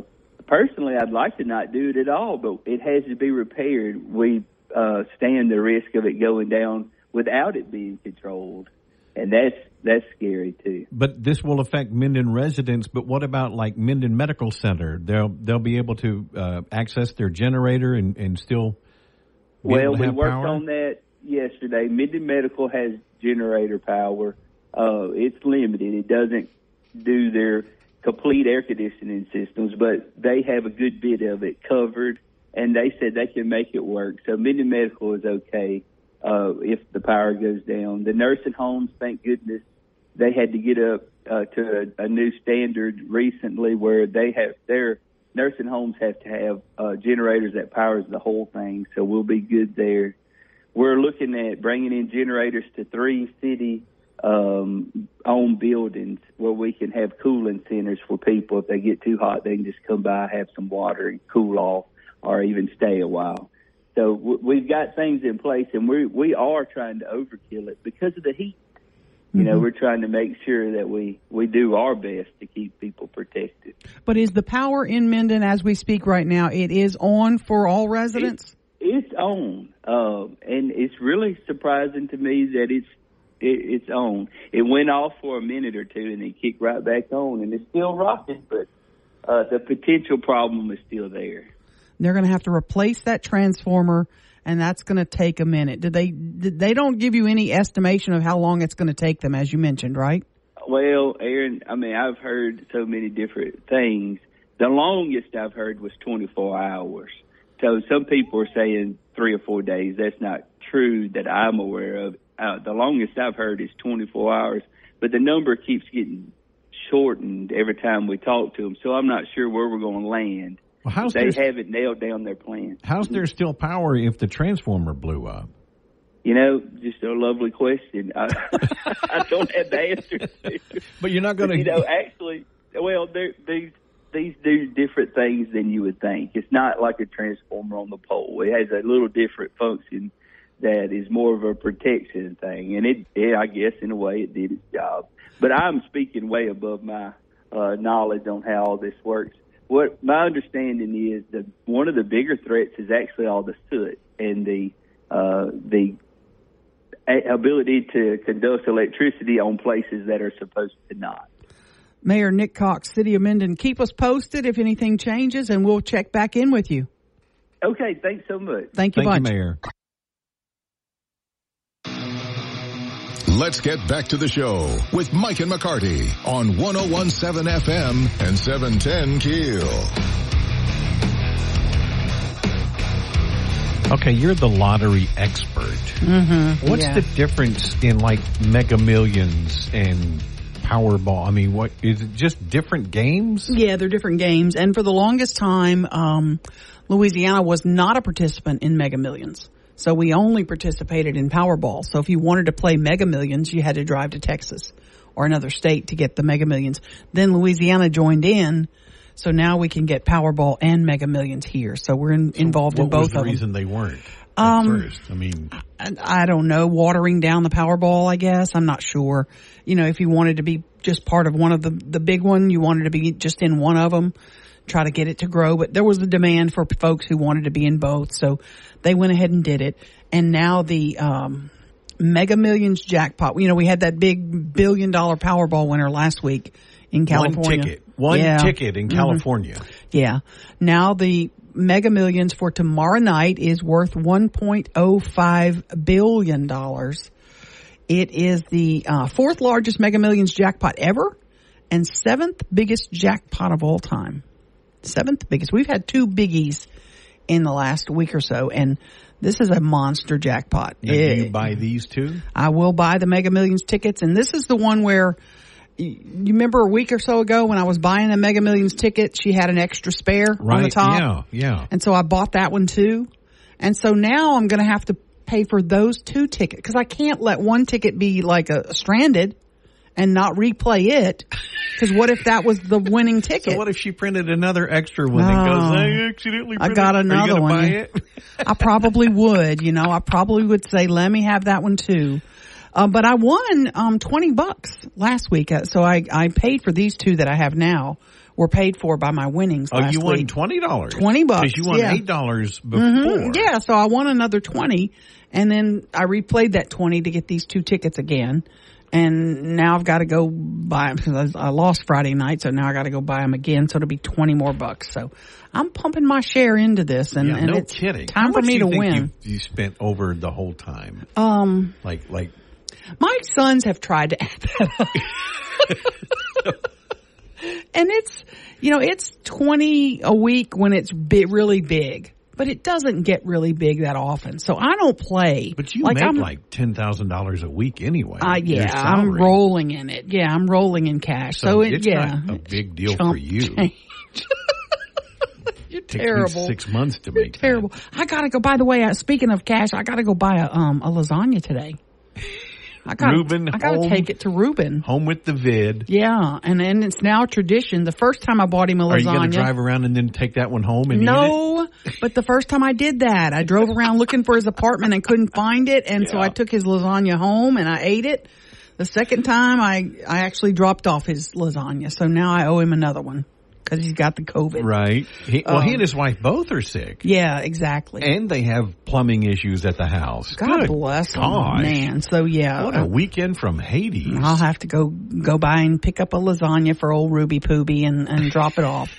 personally, I'd like to not do it at all, but it has to be repaired. We uh, stand the risk of it going down without it being controlled, and that's that's scary too. But this will affect Minden residents. But what about like Minden Medical Center? They'll they'll be able to uh, access their generator and, and still. Well, we worked power? on that yesterday. Minden Medical has generator power. Uh, it's limited. It doesn't do their complete air conditioning systems, but they have a good bit of it covered, and they said they can make it work. So Minden Medical is okay uh, if the power goes down. The nursing homes, thank goodness, they had to get up uh, to a, a new standard recently where they have their nursing homes have to have uh, generators that powers the whole thing. So we'll be good there. We're looking at bringing in generators to three city um, own buildings where we can have cooling centers for people. If they get too hot, they can just come by, have some water, and cool off, or even stay a while. So w- we've got things in place, and we we are trying to overkill it because of the heat. You know, we're trying to make sure that we we do our best to keep people protected. But is the power in Minden as we speak right now? It is on for all residents. It's on, um, and it's really surprising to me that it's it, it's on. It went off for a minute or two, and then kicked right back on, and it's still rocking. But uh, the potential problem is still there. They're going to have to replace that transformer, and that's going to take a minute. Did they? Did, they don't give you any estimation of how long it's going to take them, as you mentioned, right? Well, Aaron, I mean, I've heard so many different things. The longest I've heard was 24 hours. So some people are saying three or four days. That's not true that I'm aware of. Uh, the longest I've heard is 24 hours, but the number keeps getting shortened every time we talk to them. So I'm not sure where we're going to land. Well, how's they there, haven't nailed down their plan. how's there still power if the transformer blew up? You know, just a lovely question. I, I don't have the answer to. But you're not going to. you know, actually, well, they're- these these do different things than you would think. It's not like a transformer on the pole. It has a little different function that is more of a protection thing, and it, it I guess, in a way, it did its job. But I'm speaking way above my uh, knowledge on how all this works. What my understanding is that one of the bigger threats is actually all the soot and the uh, the ability to conduct electricity on places that are supposed to not. Mayor Nick Cox, City of Minden, keep us posted if anything changes, and we'll check back in with you. Okay, thanks so much. Thank you Thank you, much. Mayor. Let's get back to the show with Mike and McCarty on 1017 FM and 710 Keel. Okay, you're the lottery expert. Mm-hmm. What's Yeah. the difference in like Mega Millions and Powerball? I mean, what is it? Just different games? Yeah, they're different games. And for the longest time, um, Louisiana was not a participant in Mega Millions. So we only participated in Powerball. So if you wanted to play Mega Millions, you had to drive to Texas or another state to get the Mega Millions. Then Louisiana joined in. So now we can get Powerball and Mega Millions here. So we're in, involved what in both was the of them. The reason they weren't Um, first? I mean, I, I don't know, watering down the Powerball, I guess. I'm not sure. You know, if you wanted to be just part of one of the, the big one, you wanted to be just in one of them, try to get it to grow. But there was a demand for folks who wanted to be in both. So they went ahead and did it. And now the, um, Mega Millions jackpot. You know, we had that big billion dollar Powerball winner last week in California. one ticket, one Yeah. ticket in Mhm. California. Yeah. Now the Mega Millions for tomorrow night is worth $1.05 billion. It is the uh, fourth largest Mega Millions jackpot ever and seventh biggest jackpot of all time. Seventh biggest. We've had two biggies in the last week or so and this is a monster jackpot. Now, It- you buy these two? I will buy the Mega Millions tickets, and this is the one where you remember a week or so ago when I was buying a Mega Millions ticket, she had an extra spare on the top, Yeah, yeah. and so I bought that one too. And so now I'm going to have to pay for those two tickets because I can't let one ticket be like a, stranded and not replay it. Because what if that was the winning ticket? So what if she printed another extra one and goes, Oh. I accidentally I got Are you another one. Buy it? I probably would, you know, I probably would say, let me have that one too. Uh, but I won, um, 20 bucks last week. Uh, So I, I paid for these two that I have now were paid for by my winnings Oh, you won twenty dollars. 20 bucks, Because you won yeah. eight dollars before. Mhm. Yeah, so I won another 20 and then I replayed that 20 to get these two tickets again. And now I've got to go buy them because I lost Friday night, so now I got to go buy them again. So it'll be 20 more bucks. So I'm pumping my share into this and, Yeah, and no it's kidding. time How for me to win. You, you spent over the whole time, Um, like like My sons have tried to add that up. and it's, you know, it's 20 a week when it's bi- really big, but it doesn't get really big that often. So I don't play. But you like make I'm, like ten thousand dollars a week anyway. uh, yeah, I'm rolling in it. Yeah, I'm rolling in cash. So, So it, it's yeah. not a big deal for you. You're Takes me terrible. six months to You're make. that. terrible. I gotta go. By the way, uh, speaking of cash, I gotta go buy a um a lasagna today. I got Ruben I got to take it to Ruben. Home with the vid. Yeah, and and it's now tradition. The first time I bought him a lasagna, Are you going to drive around and then take that one home and eat it? no, but the first time I did that, I drove around looking for his apartment and couldn't find it, and so I took his lasagna home and I ate it. The second time, I I actually dropped off his lasagna, so now I owe him another one because he's got the COVID. Right. He, well, he Um, and his wife both are sick. Yeah, exactly. And they have plumbing issues at the house. God Good bless him, gosh. man. So yeah, What a weekend from Hades. I'll have to go go by and pick up a lasagna for old Ruby Pooby and, and drop it off.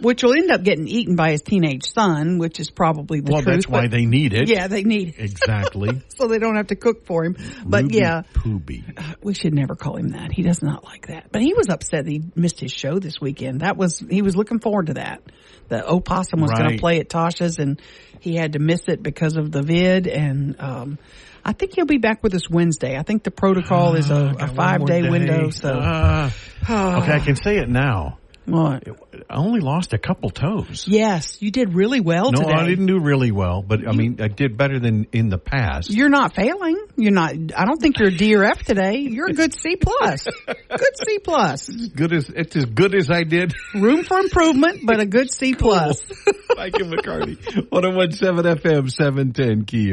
Which will end up getting eaten by his teenage son, which is probably the well, truth. that's why they need it. Yeah, they need it Exactly. so they don't have to cook for him. But Ruby yeah, Pooby. we should never call him that. He does not like that. But he was upset that he missed his show this weekend. That was he was looking forward to that. The opossum was going to play at Tasha's, and he had to miss it because of the vid. And um, I think he'll be back with us Wednesday. I think the protocol is a, Ah, a five more day window. So Ah. okay, I can say it now. What? I only lost a couple toes. Yes, you did really well No, today. I didn't do really well, but I mean, I did better than in the past. You're not failing. You're not. I don't think you're a D or F today. You're a good C plus. Good C plus. good as it's as good as I did. Room for improvement, but a good C plus. Mike and McCarty, 1017 FM, 710 Keel.